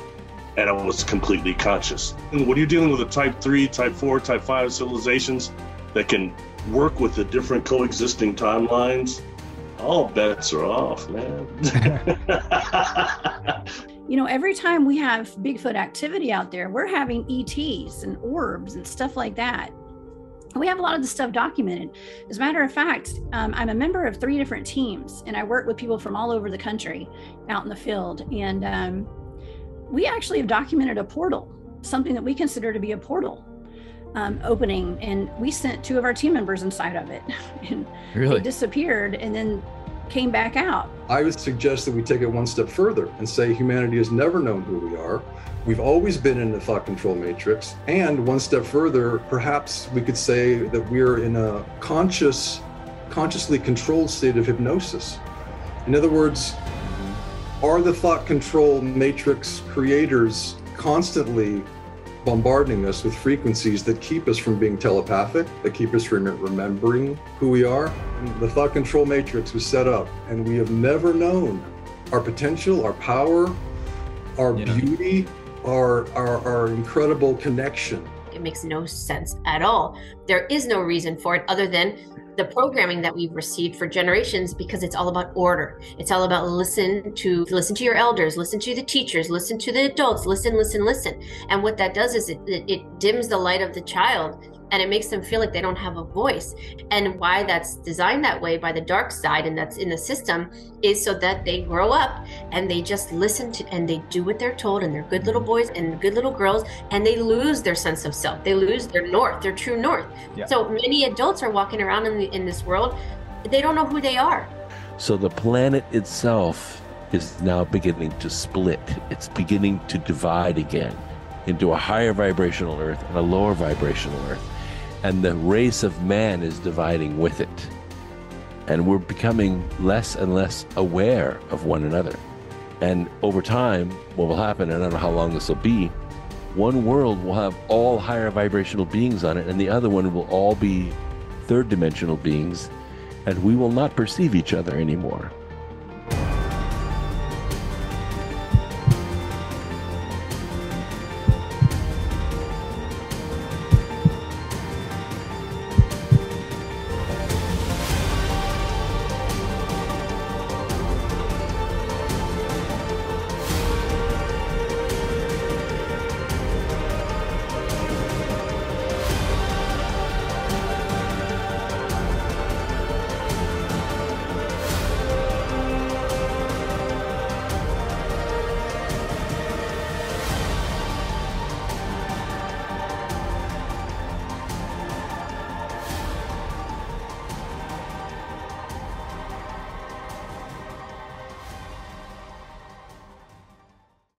And I was completely conscious. And when you're dealing with a type three, type four, type five civilizations that can work with the different coexisting timelines, all bets are off, man. you know, every time we have Bigfoot activity out there, we're having ETs and orbs and stuff like that we have a lot of this stuff documented. As a matter of fact, um, I'm a member of three different teams, and I work with people from all over the country out in the field. And um, we actually have documented a portal, something that we consider to be a portal um, opening, and we sent two of our team members inside of it, and really? it disappeared, and then came back out. I would suggest that we take it one step further and say humanity has never known who we are. We've always been in the thought control matrix. And one step further, perhaps we could say that we're in a conscious, consciously controlled state of hypnosis. In other words, are the thought control matrix creators constantly bombarding us with frequencies that keep us from being telepathic, that keep us from remembering who we are. And the thought control matrix was set up, and we have never known our potential, our power, our yeah. beauty, our, our, our incredible connection. It makes no sense at all. There is no reason for it other than the programming that we've received for generations because it's all about order. It's all about listen to listen to your elders, listen to the teachers, listen to the adults, listen, listen, listen. And what that does is it, it, it dims the light of the child and it makes them feel like they don't have a voice. And why that's designed that way by the dark side and that's in the system is so that they grow up and they just listen to and they do what they're told and they're good little boys and good little girls and they lose their sense of self. They lose their north, their true north. Yeah. So many adults are walking around in the, in this world, they don't know who they are. So the planet itself is now beginning to split. It's beginning to divide again into a higher vibrational earth and a lower vibrational earth and the race of man is dividing with it. And we're becoming less and less aware of one another. And over time, what will happen, I don't know how long this will be, one world will have all higher vibrational beings on it, and the other one will all be third dimensional beings, and we will not perceive each other anymore.